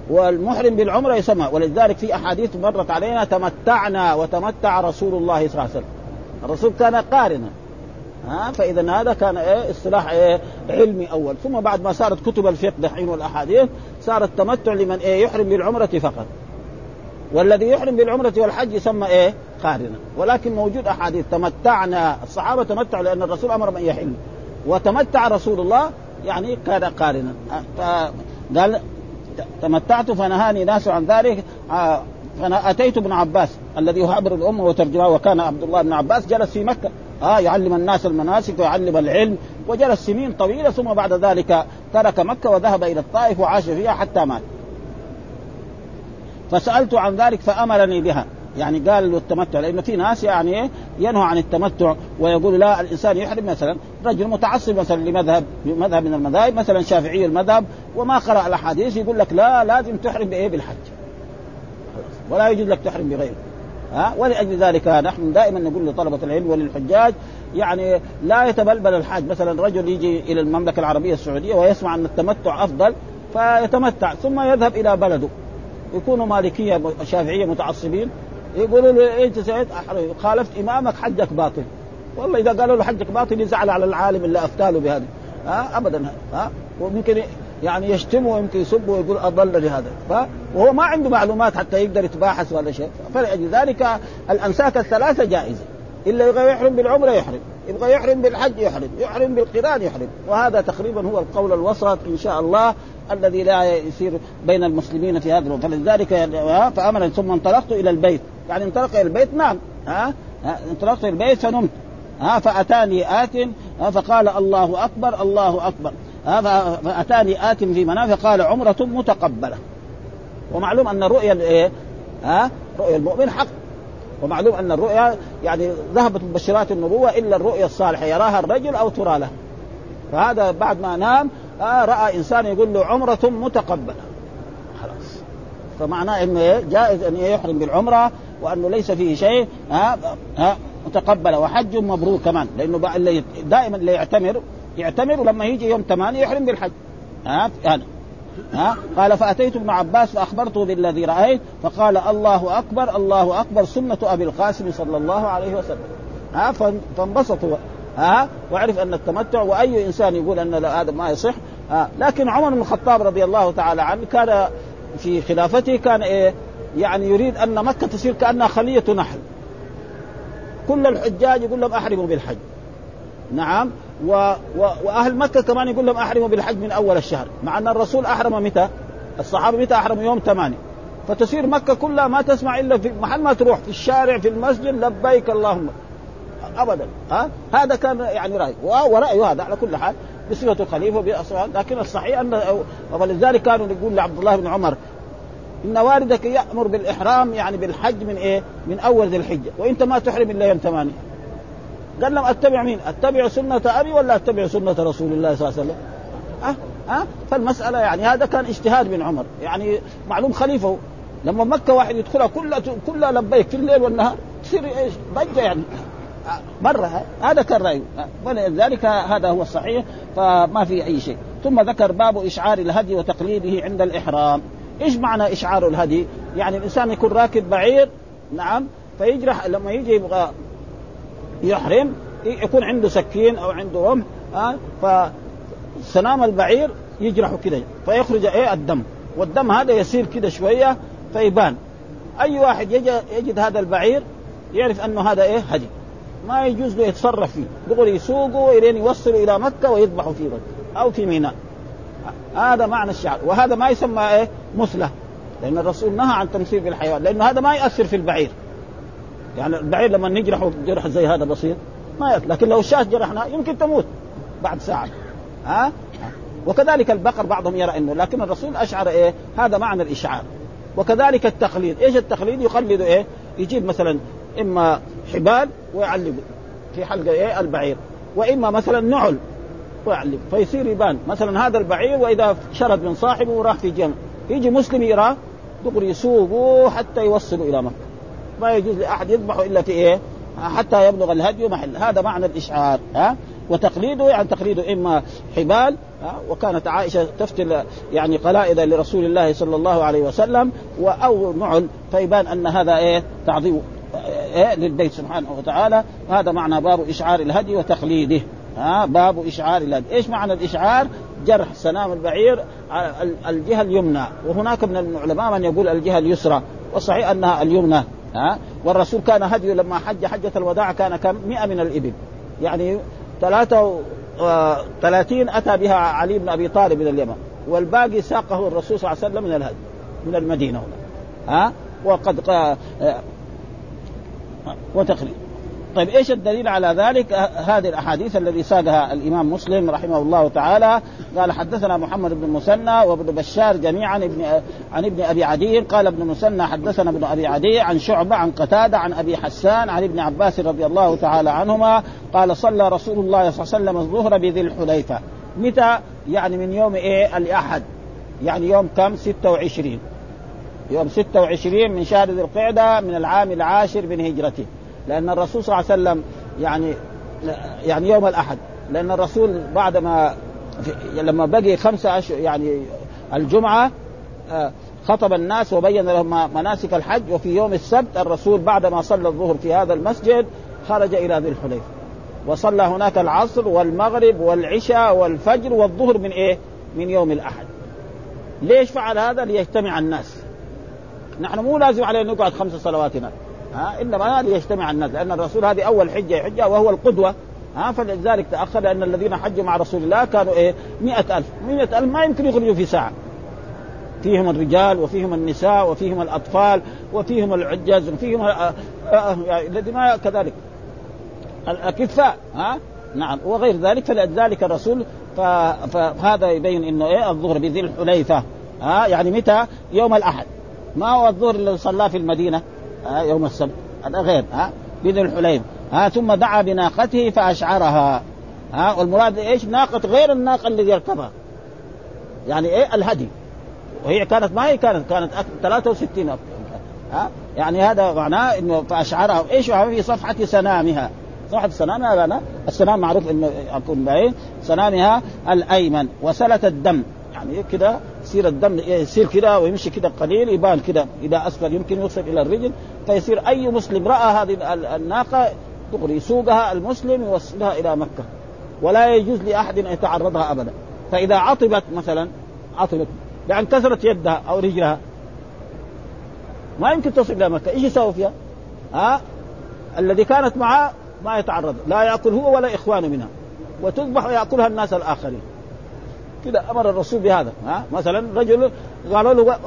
والمحرم بالعمرة يسمى. ولذلك في أحاديث مرت علينا تمتعنا وتمتع رسول الله صلى الله عليه وسلم. الرسول كان قارنا. ها فإذا هذا كان إيه؟ اصطلاح إيه؟ علمي أول. ثم بعد ما صارت كتب الفقه دحين والأحاديث صار التمتع لمن إيه؟ يحرم بالعمرة فقط. والذي يحرم بالعمرة والحج يسمى إيه؟ قارنا ولكن موجود أحاديث. تمتعنا. الصحابة تمتعوا لأن الرسول أمر من يحل. وتمتع رسول الله يعني كان قارنا. قال تمتعت فنهاني ناس عن ذلك. آه، فانا اتيت ابن عباس الذي هو الأمة وترجمه وكان عبد الله بن عباس جلس في مكة. آه يعلم الناس المناسك ويعلم العلم. وجلس سنين طويلة ثم بعد ذلك ترك مكة وذهب إلى الطائف وعاش فيها حتى مات. فسألت عن ذلك فأمرني بها. يعني قال له التمتع لأنه في ناس يعني ينهى عن التمتع ويقول لا الإنسان يحرم مثلا رجل متعصب مثلا لمذهب مذهب من المذاهب مثلا شافعي المذهب وما قرأ الأحاديث يقول لك لا لازم تحرم بإيه؟ بالحج. ولا يجوز لك تحرم بغيره. ها؟ ولأجل ذلك نحن دائما نقول لطلبة العلم وللحجاج يعني لا يتبلبل الحاج. مثلا رجل يجي إلى المملكة العربية السعودية ويسمع أن التمتع أفضل فيتمتع ثم يذهب إلى بلده. يكونوا مالكية شافعية متعصبين. يقولوا له أنت سيد خالفت إمامك حجك باطل. والله إذا قالوا له حجك باطل يزعل على العالم اللي أفتاله بهذا. ها؟ ابدا. ها؟ وممكن يعني يشتمه ويمكن يسبه ويقول اضلني هذا ف... وهو ما عنده معلومات حتى يقدر يتباحث ولا شيء. فلأجل ذلك الانساك الثلاثة جائزة. إلا يبغى يحرم بالعمرة يحرم. يبغى يحرم بالحج يحرم. يحرم بالقران يحرم. وهذا تقريبا هو القول الوسط إن شاء الله الذي لا يصير بين المسلمين في هذا فلذلك فامر ثم انطلقت إلى البيت. يعني انطلق إلى البيت نام ها انطلقت إلى البيت فنمت. ها فأتاني آت فقال الله أكبر الله أكبر. فاتاني آت في منام فقال عمرة متقبلة. ومعلوم أن الرؤيا الايه ها؟ رؤيا المؤمن حق. ومعلوم أن الرؤيا يعني ذهبت مبشرات النبوة إلا الرؤيا الصالحة يراها الرجل أو ترى له. فهذا بعد ما نام آه رأى إنسان يقول له عمرة متقبلة. خلاص. فمعناه إنه جائز أن يحرم بالعمرة وأنه ليس فيه شيء ها؟ ها؟ متقبل وحج مبرور كمان لأنه دائما اللي يعتمر يعتمر ولما يجي يوم ثمانية يحرم بالحج. ها؟ هذا. ها؟ قال فأتيت ابن عباس فأخبرته بالذي رأيت فقال الله أكبر الله أكبر سنة أبي القاسم صلى الله عليه وسلم. ها؟ فانبسطوا ها؟ وعرف أن التمتع وأي إنسان يقول أن هذا ما يصح. ها؟ لكن عمر بن الخطاب رضي الله تعالى عنه كان في خلافته كان إيه؟ يعني يريد أن مكة تصير كأنها خلية نحل. كل الحجاج يقول لهم أحرموا بالحج. نعم. و... و... وأهل مكة كمان يقول لهم أحرموا بالحج من أول الشهر مع أن الرسول أحرم متى؟ الصحابة متى أحرموا؟ يوم ثمانية. فتصير مكة كلها ما تسمع إلا في محل ما تروح في الشارع في المسجد لبيك اللهم. ابدا. ها؟ هذا كان يعني راي ورايه هذا على كل حال بصفة الخليفة بأصوات لكن الصحيح ان ولذلك كانوا يقول لعبد الله بن عمر إن والدك يأمر بالإحرام يعني بالحج من إيه؟ من أول ذي الحجة. وإنت ما تحرم إلا يوم ثمانية. قال لهم أتبع مين؟ أتبع سنة أبي ولا أتبع سنة رسول الله صلى الله عليه وسلم؟ ها أه؟ أه؟ فالمسألة يعني هذا كان اجتهاد من عمر يعني معلوم خليفة لما مكة واحد يدخلها كلها كلها لبيك في الليل والنهار تصير إيش؟ ضجه يعني مرة هذا كان رأيه ولذلك هذا هو الصحيح فما في أي شيء ثم ذكر باب إشعار الهدي وتقليده عند الإحرام إيش معنى إشعار الهدي؟ يعني الإنسان يكون راكب بعير نعم فيجرح لما يجي يبغى يحرم يكون عنده سكين أو عنده رمح ها فسنام البعير يجرحه كده فيخرج إيه؟ الدم. والدم هذا يسير كده شوية فيبان. أي واحد يجد, هذا البعير يعرف أنه هذا إيه؟ هدي. ما يجوز له يتصرف فيه. دغري يسوقه الين يوصله إلى مكة ويذبحه في مكه أو في ميناء. هذا معنى الشعر وهذا ما يسمى إيه؟ مثله لأن الرسول نهى عن تمثيل الحيوان. لأنه هذا ما ياثر في البعير. يعني البعير لما نجرحه جرح زي هذا بسيط ما يأثر. لكن لو الشاة جرحنا يمكن تموت بعد ساعة. ها؟ وكذلك البقر بعضهم يرى إنه لكن الرسول أشعر إيه؟ هذا معنى الإشعار. وكذلك التقليد إيش التقليد يقلد إيه؟ يجيب مثلا إما حبال ويعلق في حلقة إيه؟ البعير. وإما مثلا نعل ويعلق فيصير يبان. مثلا هذا البعير وإذا شرد من صاحبه وراح في جنة يجي مسلم يراه دغري يسوقه حتى يوصله إلى مكه ما يجوز لأحد يذبحه إلا في إيه؟ حتى يبلغ الهدي محل هذا معنى الإشعار ها؟ وتقليده يعني تقليده إما حبال وكانت عائشة تفتل يعني قلائد لرسول الله صلى الله عليه وسلم أو نعل فيبان أن هذا إيه؟ تعظيم إيه؟ للبيت سبحانه وتعالى. هذا معنى باب إشعار الهدي وتقليده ها؟ باب إشعار الهدي. إيش معنى الإشعار؟ جرح سنام البعير الجهة اليمنى. وهناك من العلماء من يقول الجهة اليسرى والصحيح أنها اليمنى. ها؟ والرسول كان هديه لما حج حجة الوداع كان كم؟ 100 من الإبل. يعني ثلاثة ثلاثين أتى بها علي بن أبي طالب من اليمن. والباقي ساقه الرسول صلى الله عليه وسلم من الهدي من المدينة هنا. ها؟ وقد وتقريب طيب إيش الدليل على ذلك؟ هذه الأحاديث الذي ساقها الإمام مسلم رحمه الله تعالى قال حدثنا محمد بن المثنى وابن بشار جميعا ابن عن ابن أبي عدي قال ابن المثنى حدثنا ابن أبي عدي عن شعبة عن قتادة عن أبي حسان عن ابن عباس رضي الله تعالى عنهما قال صلى رسول الله صلى الله عليه وسلم الظهر بذي الحليفة متى؟ يعني من يوم إيه؟ الأحد يعني يوم كم؟ 26 يوم 26 من شهر ذي القعدة من العام العاشر من هجرته لأن الرسول صلى الله عليه وسلم يعني يعني يوم الأحد لأن الرسول بعد ما لما بقي خمسة أشهر يعني الجمعة خطب الناس وبين لهم مناسك الحج وفي يوم السبت الرسول بعد ما صلى الظهر في هذا المسجد خرج إلى ذي الحليفة وصلى هناك العصر والمغرب والعشاء والفجر والظهر من إيه؟ من يوم الأحد ليش فعل هذا؟ ليجتمع الناس نحن مو لازم علينا نقعد خمس صلوات هناك ها إنما ليجتمع الناس لأن الرسول هذه أول حجة يحجها وهو القدوة ها فلذلك تأخر لأن الذين حجوا مع رسول الله كانوا إيه؟ مئة ألف مئة ألف ما يمكن يخرجوا في ساعة. فيهم الرجال وفيهم النساء وفيهم الأطفال وفيهم العجاز وفيهم آه، آه، يعني الذي ما كذلك. الأكفاء ها نعم وغير ذلك فلذلك الرسول فهذا يبين إنه إيه؟ الظهر بذي الحليفة ها يعني متى؟ يوم الأحد. ما هو الظهر اللي صلاه في المدينة؟ ها يوم السبت. هذا غير ها بذي الحليفه ها ثم دعا بناقته فأشعرها. ها والمراد إيش؟ ناقة غير الناقة الذي يركبها يعني إيه؟ الهدي. وهي كانت ما هي كانت كانت 63 ها يعني هذا معناه إنه فأشعرها. إيش في صفحة سنامها. صفحة سنامها السنام معروف إنه يكون بعين سنامها الأيمن وسلت الدم. يعني كده يصير الدم يصير كده ويمشي كده قليل يبان كده إذا أسفل يمكن يوصل إلى الرجل فيصير أي مسلم رأى هذه الناقة دغري يسوقها المسلم يوصلها إلى مكة ولا يجوز لأحد أن يتعرضها ابدا. فإذا عطبت مثلا عطبت يعني كسرت يدها أو رجلها ما يمكن تصل إلى مكة إيش يسوي فيها؟ ها؟ الذي كانت معه ما يتعرض لا يأكل هو ولا إخوانه منها وتذبح ويأكلها الناس الآخرين. كذا أمر الرسول بهذا ها؟ مثلا رجل قالوا له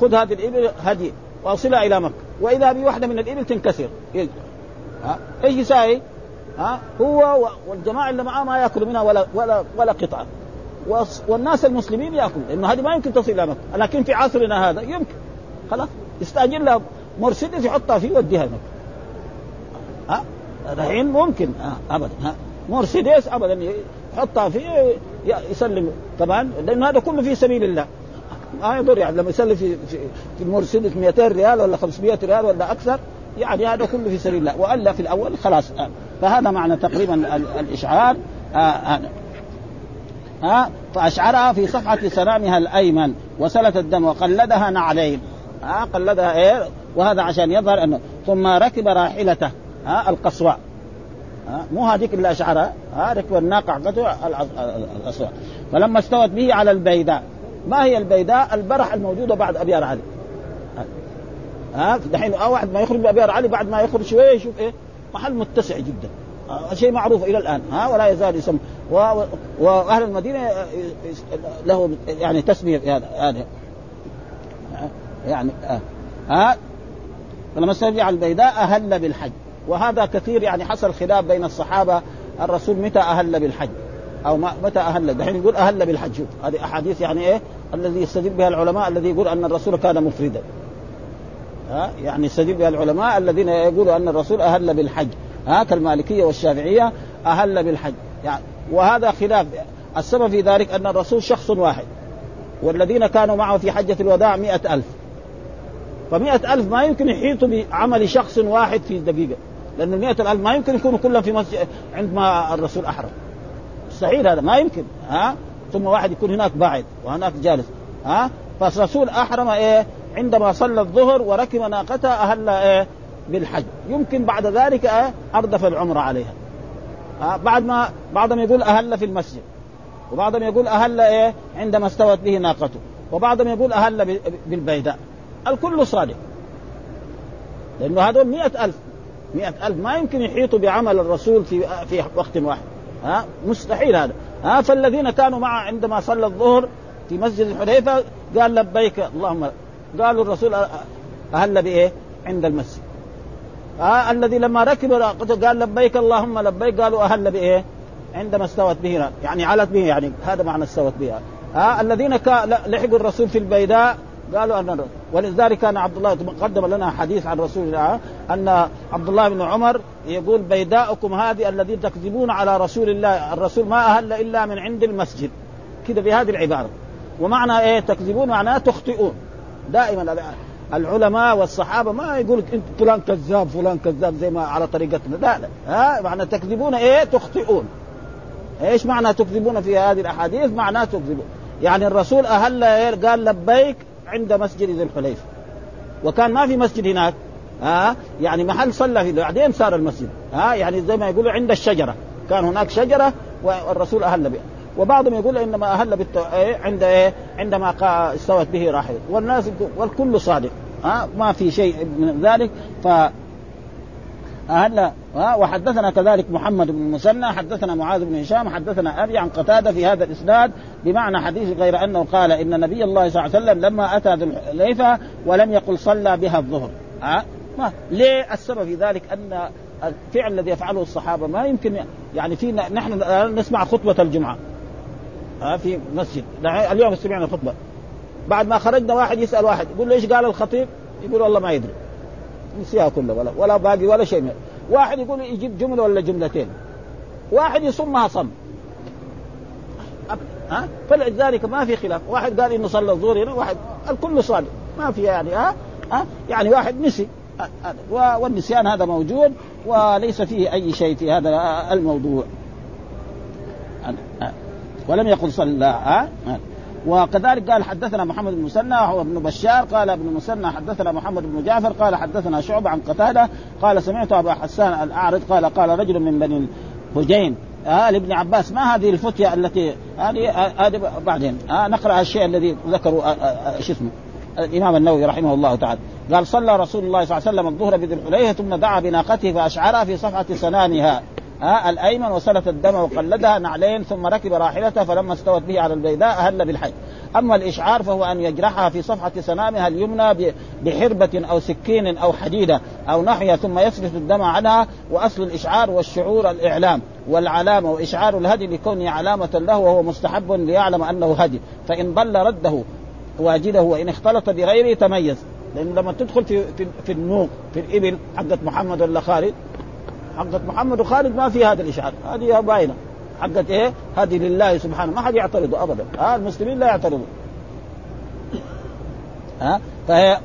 خذ هذه الإبل هدي واوصلها إلى مكة. وإذا بواحده من الإبل تنكسر. ها؟ إيش يساوي؟ ها؟ هو والجماعة اللي معاه ما يأكلوا منها ولا ولا ولا قطعة. والناس المسلمين يأكلوا. لأنه هذه ما يمكن تصل إلى مكة. لكن في عصرنا هذا يمكن. خلاص. يستاجر لها مرسيدس يحطها فيه يوديها مكه ها؟ الحين ممكن. آه ابدا. ها؟ مرسيدس ابدا. يحطها فيه يسلم. طبعا لأنه هذا كله في سبيل الله. ما يضر يعني لما يسلم في في, في المرسيدس 200 ريال ولا 500 ريال ولا أكثر يعني هذا كله في سبيل الله. وألا في الأول خلاص. آه. فهذا معنى تقريبا الإشعار. آه آه ها فأشعرها في صفحة سنامها الأيمن. وسلت الدم وقلدها نعلين. ها قلدها إيه؟ وهذا عشان يظهر أنه ثم ركب راحلته. ها القصواء. مو هذيك اللي أشعرها. ها ركب الناقه حقته القصواء فلما استوت به على البيداء. ما هي البيداء؟ البرح الموجودة بعد ابيار علي. ها؟ دحين واحد ما يخرج بابيار علي بعد ما يخرج شوية يشوف إيه؟ محل متسع جدا. شيء معروف إلى الآن. ها؟ ولا يزال يسمى. وأهل المدينة له يعني تسمية في هذا هذا. يعني ها؟ فلما استرجع على البيداء أهل بالحج. وهذا كثير يعني حصل خلاف بين الصحابة الرسول متى أهل بالحج؟ أو متى أهل؟ دحين يقول أهل بالحج. هذه أحاديث يعني إيه؟ الذي يستدل بها العلماء الذي يقول أن الرسول كان مفردا. ها؟ يعني يستدل بها العلماء الذين يقولوا أن الرسول أهل بالحج. ها؟ كالمالكية والشافعية أهل بالحج. يعني وهذا خلاف. السبب في ذلك أن الرسول شخص واحد. والذين كانوا معه في حجة الوداع مئة ألف. فمئة ألف ما يمكن يحيطوا بعمل شخص واحد في دقيقة. لأن المئة ألف ما يمكن يكونوا كلهم في مسجد عندما الرسول أحرم. مستحيل هذا ما يمكن ها؟ ثم واحد يكون هناك باعد وهناك جالس ها؟ فالرسول أحرم إيه؟ عندما صلى الظهر وركب ناقته أهل إيه؟ بالحج. يمكن بعد ذلك إيه؟ أردف العمرة عليها. ها؟ بعد ما بعضهم يقول أهل في المسجد وبعضهم يقول أهل إيه؟ عندما استوت به ناقته وبعضهم يقول أهل بالبيداء. الكل صادق. لأنه هذول مئة ألف. مئة ألف. ما يمكن يحيطوا بعمل الرسول في في وقت واحد. ها؟ مستحيل هذا. ها؟ فالذين كانوا معه عندما صلى الظهر في مسجد الحديفة قال لبيك اللهم قالوا الرسول أهل بإيه؟ عند المسجد. ها؟ الذي لما ركب قال لبيك اللهم لبيك. قالوا أهل بإيه؟ عندما استوت به. يعني علت به. يعني هذا معنى استوت بها ها؟ الذين لحقوا الرسول في البيداء قالوا أن ولذلك كان عبد الله قدم لنا حديث عن رسول الله أن عبد الله بن عمر يقول بيداؤكم هذه الذي تكذبون على رسول الله الرسول ما أهل إلا من عند المسجد. كذا بهذه العبارة. ومعنى إيه تكذبون؟ معناه تخطئون. دائما العلماء والصحابة ما يقول أنت فلان كذاب فلان كذاب زي ما على طريقتنا. لا لا. ها؟ معنى تكذبون إيه؟ تخطئون. إيش معنى تكذبون في هذه الأحاديث؟ معناه تكذبون. يعني الرسول أهل قال لبيك عند مسجد ذي الحليفة. وكان ما في مسجد هناك ها؟ يعني محل صلى فيه بعدين صار المسجد ها؟ يعني زي ما يقولوا عند الشجرة. كان هناك شجرة والرسول أهل بها. وبعضهم يقول إنما أهل بالتو... إيه؟ عند إيه؟ عندما استوت به راحله والناس والكل صادق ها؟ ما في شيء من ذلك. ف أهل وحدثنا كذلك محمد بن المثنى حدثنا معاذ بن هشام حدثنا أبي عن قتادة في هذا الإسناد بمعنى حديث غير أنه قال إن نبي الله صلى الله عليه وسلم لما أتى ذو الحليفة ولم يقل صلى بها الظهر. أه؟ ما؟ ليه السبب في ذلك أن الفعل الذي يفعله الصحابة ما يمكن يعني في نحن نسمع خطبة الجمعة. أه في مسجد. اليوم سمعنا خطبة. بعد ما خرجنا واحد يسأل واحد يقول له إيش قال الخطيب؟ يقول والله ما يدري. نسيها كلها ولا ولا باقي ولا شيء. منه. واحد يقول يجيب جملة ولا جملتين. واحد يصمها صم. ها؟ فلذلك ما في خلاف. واحد قال إنه صلى الظهر هنا واحد الكل صادق. ما في يعني ها؟ ها؟ يعني واحد نسي. والنسيان هذا موجود وليس فيه أي شيء في هذا الموضوع. ولم يقل صلى ها؟ وكذلك قال حدثنا محمد بن مسنى وهو ابن بشار قال ابن مسنى حدثنا محمد بن جعفر قال حدثنا شعبة عن قتادة قال سمعت أبا حسان الأعرج قال قال رجل من بني هجين آه لابن عباس ما هذه الفتية التي هذه هذه بعدين آه نقرأ الشيء الذي ذكروا آه آه شو اسمه الإمام النووي رحمه الله تعالى. قال صلى رسول الله صلى الله عليه وسلم الظهر بذي الحليفة ثم دعا بناقته فأشعرها في صفحة سنانها. ها الأيمن وسلت الدم وقلدها نعلين ثم ركب راحلته فلما استوت به على البيداء أهل بالحج أما الإشعار فهو أن يجرحها في صفحة سنامها اليمنى بحربة أو سكين أو حديدة أو نحيها ثم يسلت الدم عنها وأصل الإشعار والشعور الإعلام والعلامة وإشعار الهدي لكونه علامة له وهو مستحب ليعلم أنه هدي. فإن ضل رده واجده وإن اختلط بغيره تميز. لأنه لما تدخل في في, في النوق في الإبل حقت محمد ولا خالد حقت محمد وخالد ما في هذا الإشعار. هذه باينة. حقت إيه؟ هذه لله سبحانه. ما حد يعترض ابدا. ها المسلمين لا يعترضون. ها؟ فهي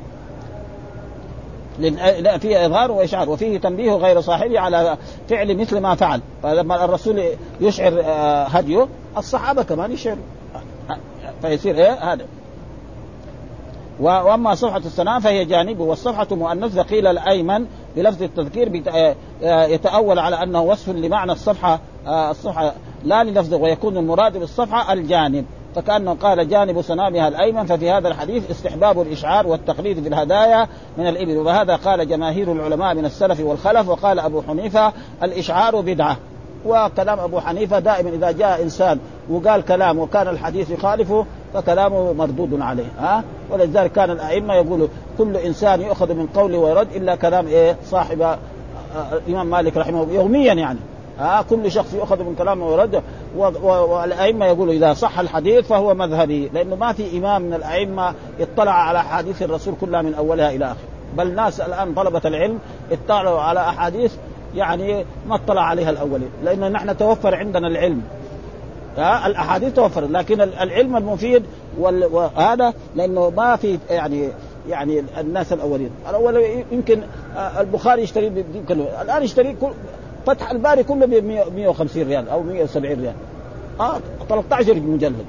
فيه إظهار وإشعار. وفيه تنبيه غير صاحبه على فعل مثل ما فعل. فلما الرسول يشعر آه، هديه الصحابة كمان يشعروا. فيصير إيه؟ هذا. وأما صفحة السلام فهي جانبه. والصفحة مؤنث قيل الأيمن بلفظ التذكير آه، آه، يتأول على أنه وصف لمعنى الصفحة الصفحة لا للفظ ويكون المراد بالصفحة الجانب. فكأنه قال جانب سنامها الأيمن ففي هذا الحديث استحباب الإشعار والتقليد في الهدايا من الإبل. وهذا قال جماهير العلماء من السلف والخلف وقال أبو حنيفة الإشعار بدعة. وكلام أبو حنيفة دائما إذا جاء إنسان وقال كلام وكان الحديث يخالفه فكلامه مردود عليه ها؟ ولذلك كان الأئمة يقولوا كل إنسان يؤخذ من قوله ويرد إلا كلام إيه؟ صاحب آه، الامام مالك رحمه يوميا يعني ها؟ كل شخص يؤخذ من كلامه ويرد والأئمة يقولوا إذا صح الحديث فهو مذهبي لأنه ما في إمام من الأئمة اطلع على أحاديث الرسول كلها من أولها إلى اخره بل ناس الآن طلبة العلم اطلعوا على أحاديث يعني ما اطلع عليها الأولين لأنه نحن توفر عندنا العلم. ها؟ الأحاديث توفرت لكن العلم المفيد وهذا لأنه ما في يعني يعني الناس الأولين. الأول يمكن البخاري يشتري الآن يشتري فتح الباري كله ب 150 ريال أو 170 ريال. آه 13 مجلد.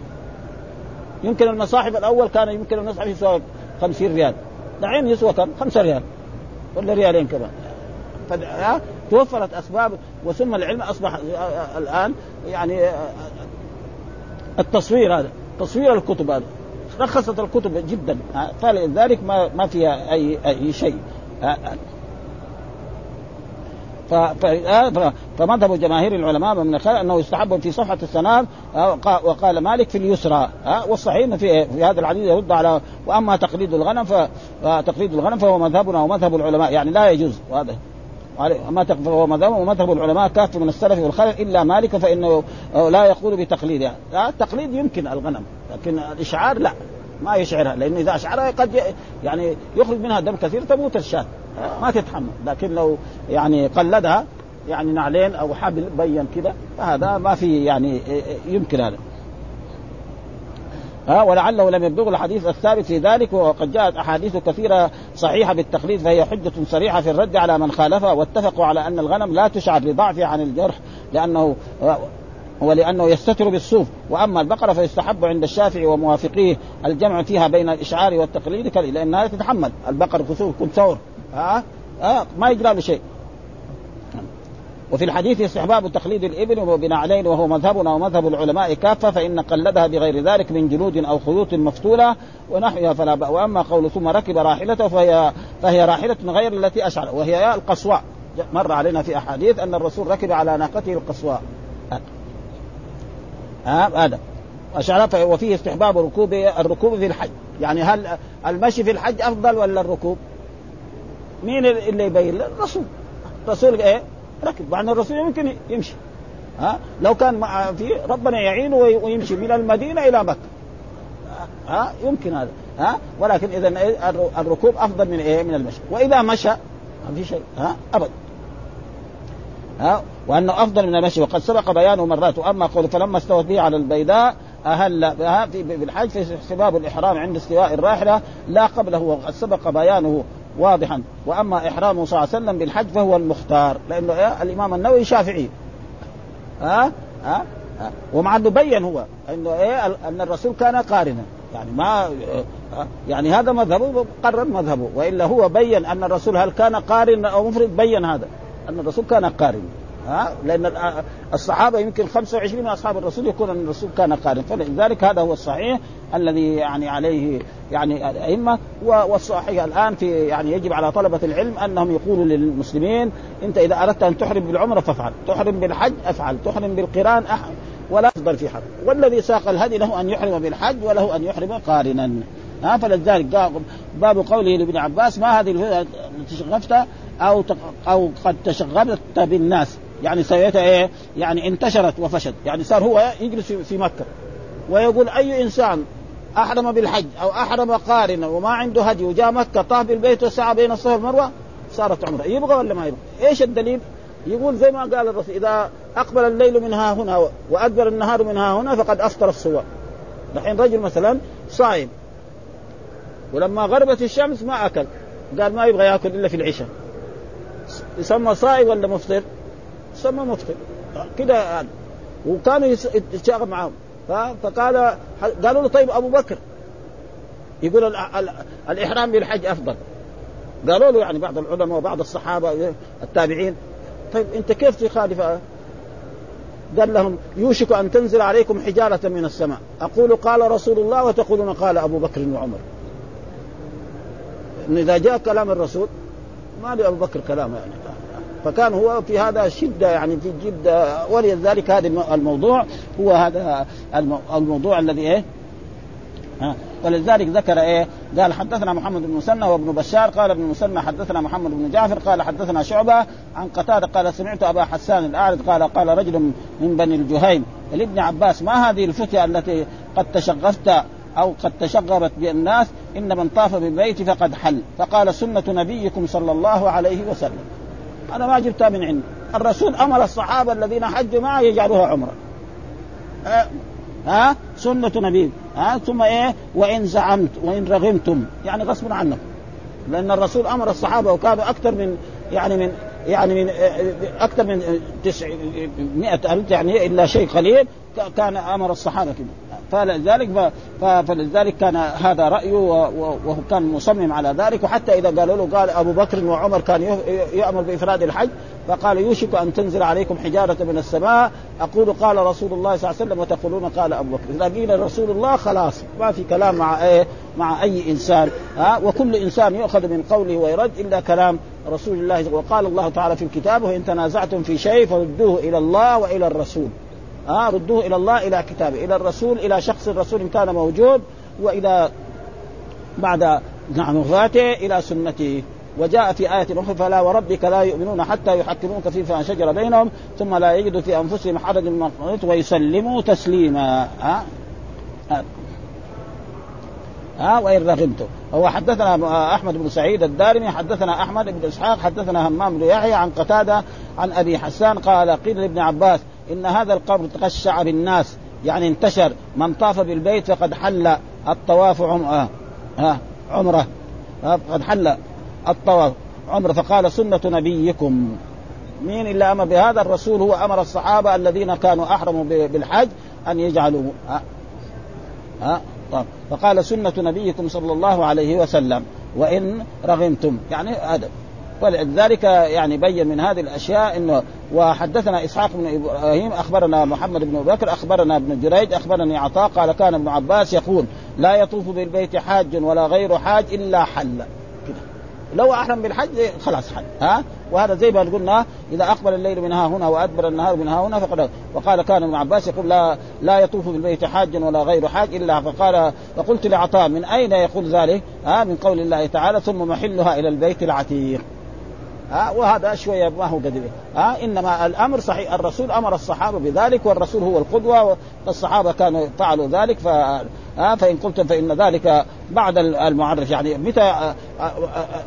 يمكن المصاحف الأول كان يمكن المصحف يسوى 50 ريال. دحين يسوى كم؟ 5 ريال. ولا ريالين كمان. توفرت أسباب وثم العلم أصبح الآن يعني التصوير هذا تصوير الكتب هذا. رخصت الكتب جدا. فلذلك ما ما فيها أي أي شيء. فمذهب جماهير العلماء من الخير أنه يستحب في صفحة السنام وقال مالك في اليسرى. والصحيح في, في هذا الحديث يرد على وأما تقليد الغنم فتقليد الغنم فهو مذهبنا ومذهب العلماء. يعني لا يجوز. هذا ما فهو مذهب ومذهب العلماء كافه من السلف والخلف إلا مالك فإنه لا يقول بتقليد يعني. التقليد يمكن الغنم لكن الإشعار لا ما يشعرها لأنه إذا أشعرها قد يعني يخرج منها دم كثير تموت الشاة ما تتحمل. لكن لو يعني قلدها يعني نعلين أو حبل بين كذا فهذا ما في يعني يمكن هذا. ها ولعله لم يبلغ الحديث الثابت في ذلك وقد جاءت أحاديث كثيرة صحيحة بالتقليد فهي حجة صريحة في الرد على من خالفها واتفقوا على أن الغنم لا تشعر لضعفها عن الجرح لأنه ولأنه يستتر بالصوف وأما البقرة فيستحب عند الشافعي وموافقيه الجمع فيها بين الإشعار والتقليد لأنها تتحمل. البقر كسوف يكون ثور ها؟ ها؟ ما يجرى له شيء وفي الحديث استحباب تقليد الإبل بنعلين وهو مذهبنا ومذهب العلماء كافة فإن قلدها بغير ذلك من جلود أو خيوط مفتولة ونحوها فلا بأ وأما قول ثم ركب راحلته فهي فهي راحلة غير التي أشعر وهي القصواء. مر علينا في أحاديث أن الرسول ركب على ناقته القصواء. هذا. أشعر وفيه استحباب ركوب الركوب في الحج. يعني هل المشي في الحج أفضل ولا الركوب؟ مين اللي يبين؟ الرسول. الرسول إيه؟ ركب. مع الرسول يمكن يمشي. ها؟ لو كان مع في ربنا يعينه ويمشي من المدينة إلى مكة. ها؟ يمكن هذا. ها؟ ولكن إذا الركوب أفضل من إيه؟ من المشي. وإذا مشى ما في شيء. ها؟ ابدا ها؟ وأنه أفضل من المشي. وقد سبق بيانه مرات. وأما قول فلما استوت به على البيداء أهل في بالحج في سباب الإحرام عند استواء الراحلة لا قبله. وقد سبق بيانه واضحا. وأما احرامه صلى الله عليه وسلم بالحج فهو المختار. لأنه إيه؟ الإمام النووي شافعي. ها؟ ها؟ ومع أنه بين هو. إنه إيه؟ أن الرسول كان قارنا. يعني ما يعني هذا مذهبه قرر مذهبه. وإلا هو بين أن الرسول هل كان قارن أو مفرد؟ بين هذا. أن الرسول كان قارن. ها؟ لأن الصحابة يمكن 25 من أصحاب الرسول يكون أن الرسول كان قارن. فلذلك هذا هو الصحيح الذي يعني عليه يعني الأئمة والصحيح الآن في يعني يجب على طلبة العلم أنهم يقولوا للمسلمين أنت إذا أردت أن تحرم بالعمرة فافعل، تحرم بالحج أفعل، تحرم بالقران أحرم. ولا افضل في حرم، والذي ساق الهدي له أن يحرم بالحج وله أن يحرم قارنا. ها؟ فلذلك باب قوله لابن عباس ما هذه التي أو أو قد تشغبت بالناس؟ يعني سويتها إيه؟ يعني انتشرت وفشت، يعني صار هو يجلس في مكة ويقول أي إنسان أحرم بالحج أو أحرم قارنا وما عنده هدي وجاء مكة طاف بالبيت وسعى بين الصفا والمروة صارت عمرة، يبغى ولا ما يبغى؟ إيش الدليل؟ يقول زي ما قال الرسول إذا أقبل الليل من ها هنا وأدبر النهار من ها هنا فقد أفطر الصور. الحين رجل مثلا صائم ولما غربت الشمس ما أكل قال ما يبغى يأكل إلا في العشاء يسمى صائم ولا مفطر؟ يسمى مفطر كده وكانوا يتشاغب معاهم. فقال قالوا له طيب أبو بكر. يقول ال ال الإحرام بالحج أفضل. قالوا له يعني بعض العلماء وبعض الصحابة التابعين طيب أنت كيف تخالف قال لهم يوشك أن تنزل عليكم حجارة من السماء. أقول قال رسول الله وتقولون قال أبو بكر وعمر. إن إذا جاء كلام الرسول ما لابو بكر كلام يعني. فكان هو في هذا شدة يعني في جدة ولذلك هذا الموضوع هو هذا الموضوع الذي إيه ولذلك ذكر إيه؟ قال حدثنا محمد بن مسنى وابن بشار قال ابن مسنى حدثنا محمد بن جعفر قال حدثنا شعبة عن قتادة قال سمعت أبا حسان الاعرج قال قال رجل من بني الجهيم لابن عباس ما هذه الفتية التي قد تشغفت أو قد تشغبت بالناس إن من طاف بالبيت فقد حل فقال سنة نبيكم صلى الله عليه وسلم أنا ما جبتها من عندي. الرسول أمر الصحابة الذين حجوا معه يجعلوها عمرة. ها, ها؟ سنة نبي. ها؟ ثم إيه؟ وإن زعمت وإن رغمتم. يعني غصب عنكم. لأن الرسول أمر الصحابة وكانوا أكثر من يعني من يعني من أكثر من 900 ألف يعني إلا شيء قليل. كان أمر الصحابة كده فلذلك فلذلك كان هذا رايه وهو كان مصمم على ذلك. وحتى إذا قالوا له قال أبو بكر وعمر كان يأمر بإفراد الحج فقال يوشك أن تنزل عليكم حجارة من السماء. أقول قال رسول الله صلى الله عليه وسلم وتقولون قال أبو بكر. إذا قيل رسول الله خلاص ما في كلام مع إيه؟ مع أي إنسان. ها؟ وكل إنسان يؤخذ من قوله ويرد إلا كلام رسول الله. وقال الله تعالى في الكتاب وإن تنازعتم في شيء فردوه إلى الله وإلى الرسول. ها ردوه إلى الله إلى كتابه إلى الرسول إلى شخص الرسول إن كان موجود وإلى بعد نعم وفاته إلى سنته. وجاء في آية أخرى فلا وربك لا يؤمنون حتى يحكموك فيما شجر بينهم ثم لا يجدوا في أنفسهم حرج مما ويسلموا تسليما. ها؟ ها؟ وإن رغبتم هو حدثنا أحمد بن سعيد الدارمي حدثنا أحمد بن إسحاق حدثنا همام بن يحيى عن قتادة عن أبي حسان قال قيل لابن عباس إن هذا القبر تغشع بالناس يعني انتشر من طاف بالبيت فقد حل الطواف. آه. آه. عمرة آه. قد حل الطواف عمرة فقال سنة نبيكم مين إلا أمر بهذا الرسول هو أمر الصحابة الذين كانوا أحرموا بالحج أن يجعلوا ها ها طيب فقال سنة نبيكم صلى الله عليه وسلم وإن رغمتم يعني هذا ولذلك يعني بين من هذه الأشياء إنه وحدثنا إسحاق بن إبراهيم أخبرنا محمد بن بكر أخبرنا ابن جريج أخبرني عطاء قال كان ابن عباس يقول لا يطوف بالبيت حاج ولا غير حاج إلا حل. كده. لو أحرم بالحج خلاص حج ها؟ وهذا زي ما قلنا إذا أقبل الليل من ها هنا وأدبر النهار من ها هنا فقد وقال كان ابن عباس يقول لا لا يطوف بالبيت حاج ولا غير حاج إلا فقال فقلت لعطاء من أين يقول ذلك؟ ها؟ من قول الله تعالى ثم محلها إلى البيت العتيق. ها وهذا شوية ما هو قدر ها إنما الأمر صحيح الرسول أمر الصحابة بذلك والرسول هو القدوة والصحابة كانوا فعلوا ذلك ف ها فإن قلتم فإن ذلك بعد المعرف يعني متى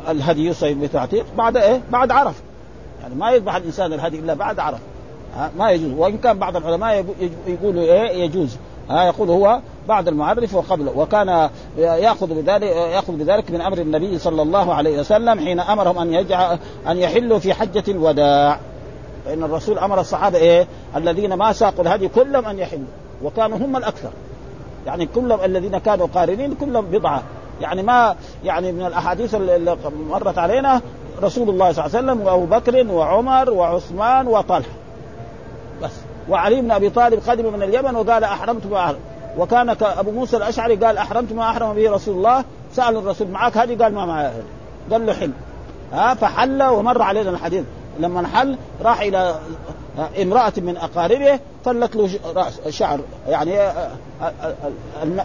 الهدي يصيب بتعتيق؟ بعد إيه؟ بعد عرف. يعني ما يذبح الإنسان الهدي إلا بعد عرف. ما يجوز. وإن كان بعض العلماء يقولوا إيه؟ يجوز. ها يقول هو بعد المعرف وقبله وكان يأخذ بذلك يأخذ بذلك من أمر النبي صلى الله عليه وسلم حين أمرهم أن يجعل أن يحلوا في حجة الوداع. فإن الرسول أمر الصحابة إيه؟ الذين ما ساقوا الهدي كلهم أن يحلوا وكانوا هم الأكثر. يعني كلهم الذين كانوا قارنين كلهم بضعة. يعني ما يعني من الأحاديث اللي مرت علينا رسول الله صلى الله عليه وسلم وأبو بكر وعمر وعثمان وطلحة. بس. وعلي بن أبي طالب قدم من اليمن وقال أحرمت ما أحرم. وكان أبو موسى الأشعري قال أحرمت ما أحرم به رسول الله. سأل الرسول معك هذه؟ قال ما معي. قال له حل. ها فحل ومر علينا الحديث. لما حل راح إلى امرأة من أقاربه فلت له رأس شعر. يعني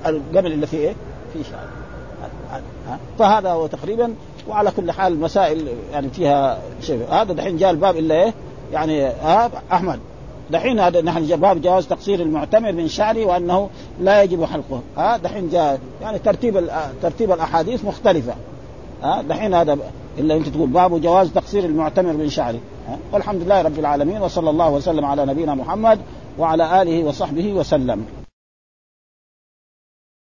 القبل اللي فيه إيه؟ فيه شعر. فهذا هو تقريبا. وعلى كل حال مسائل يعني فيها شيء. هذا دحين جاء الباب إلا إيه؟ يعني ها أحمد. دحين هذا نحن باب جواز تقصير المعتمر من شعره وأنه لا يجب حلقه. ها دحين جاء يعني ترتيب ترتيب الأحاديث مختلفة. ها دحين هذا إلا أنت تقول باب جواز تقصير المعتمر من شعره. والحمد لله رب العالمين وصلى الله وسلم على نبينا محمد وعلى آله وصحبه وسلم.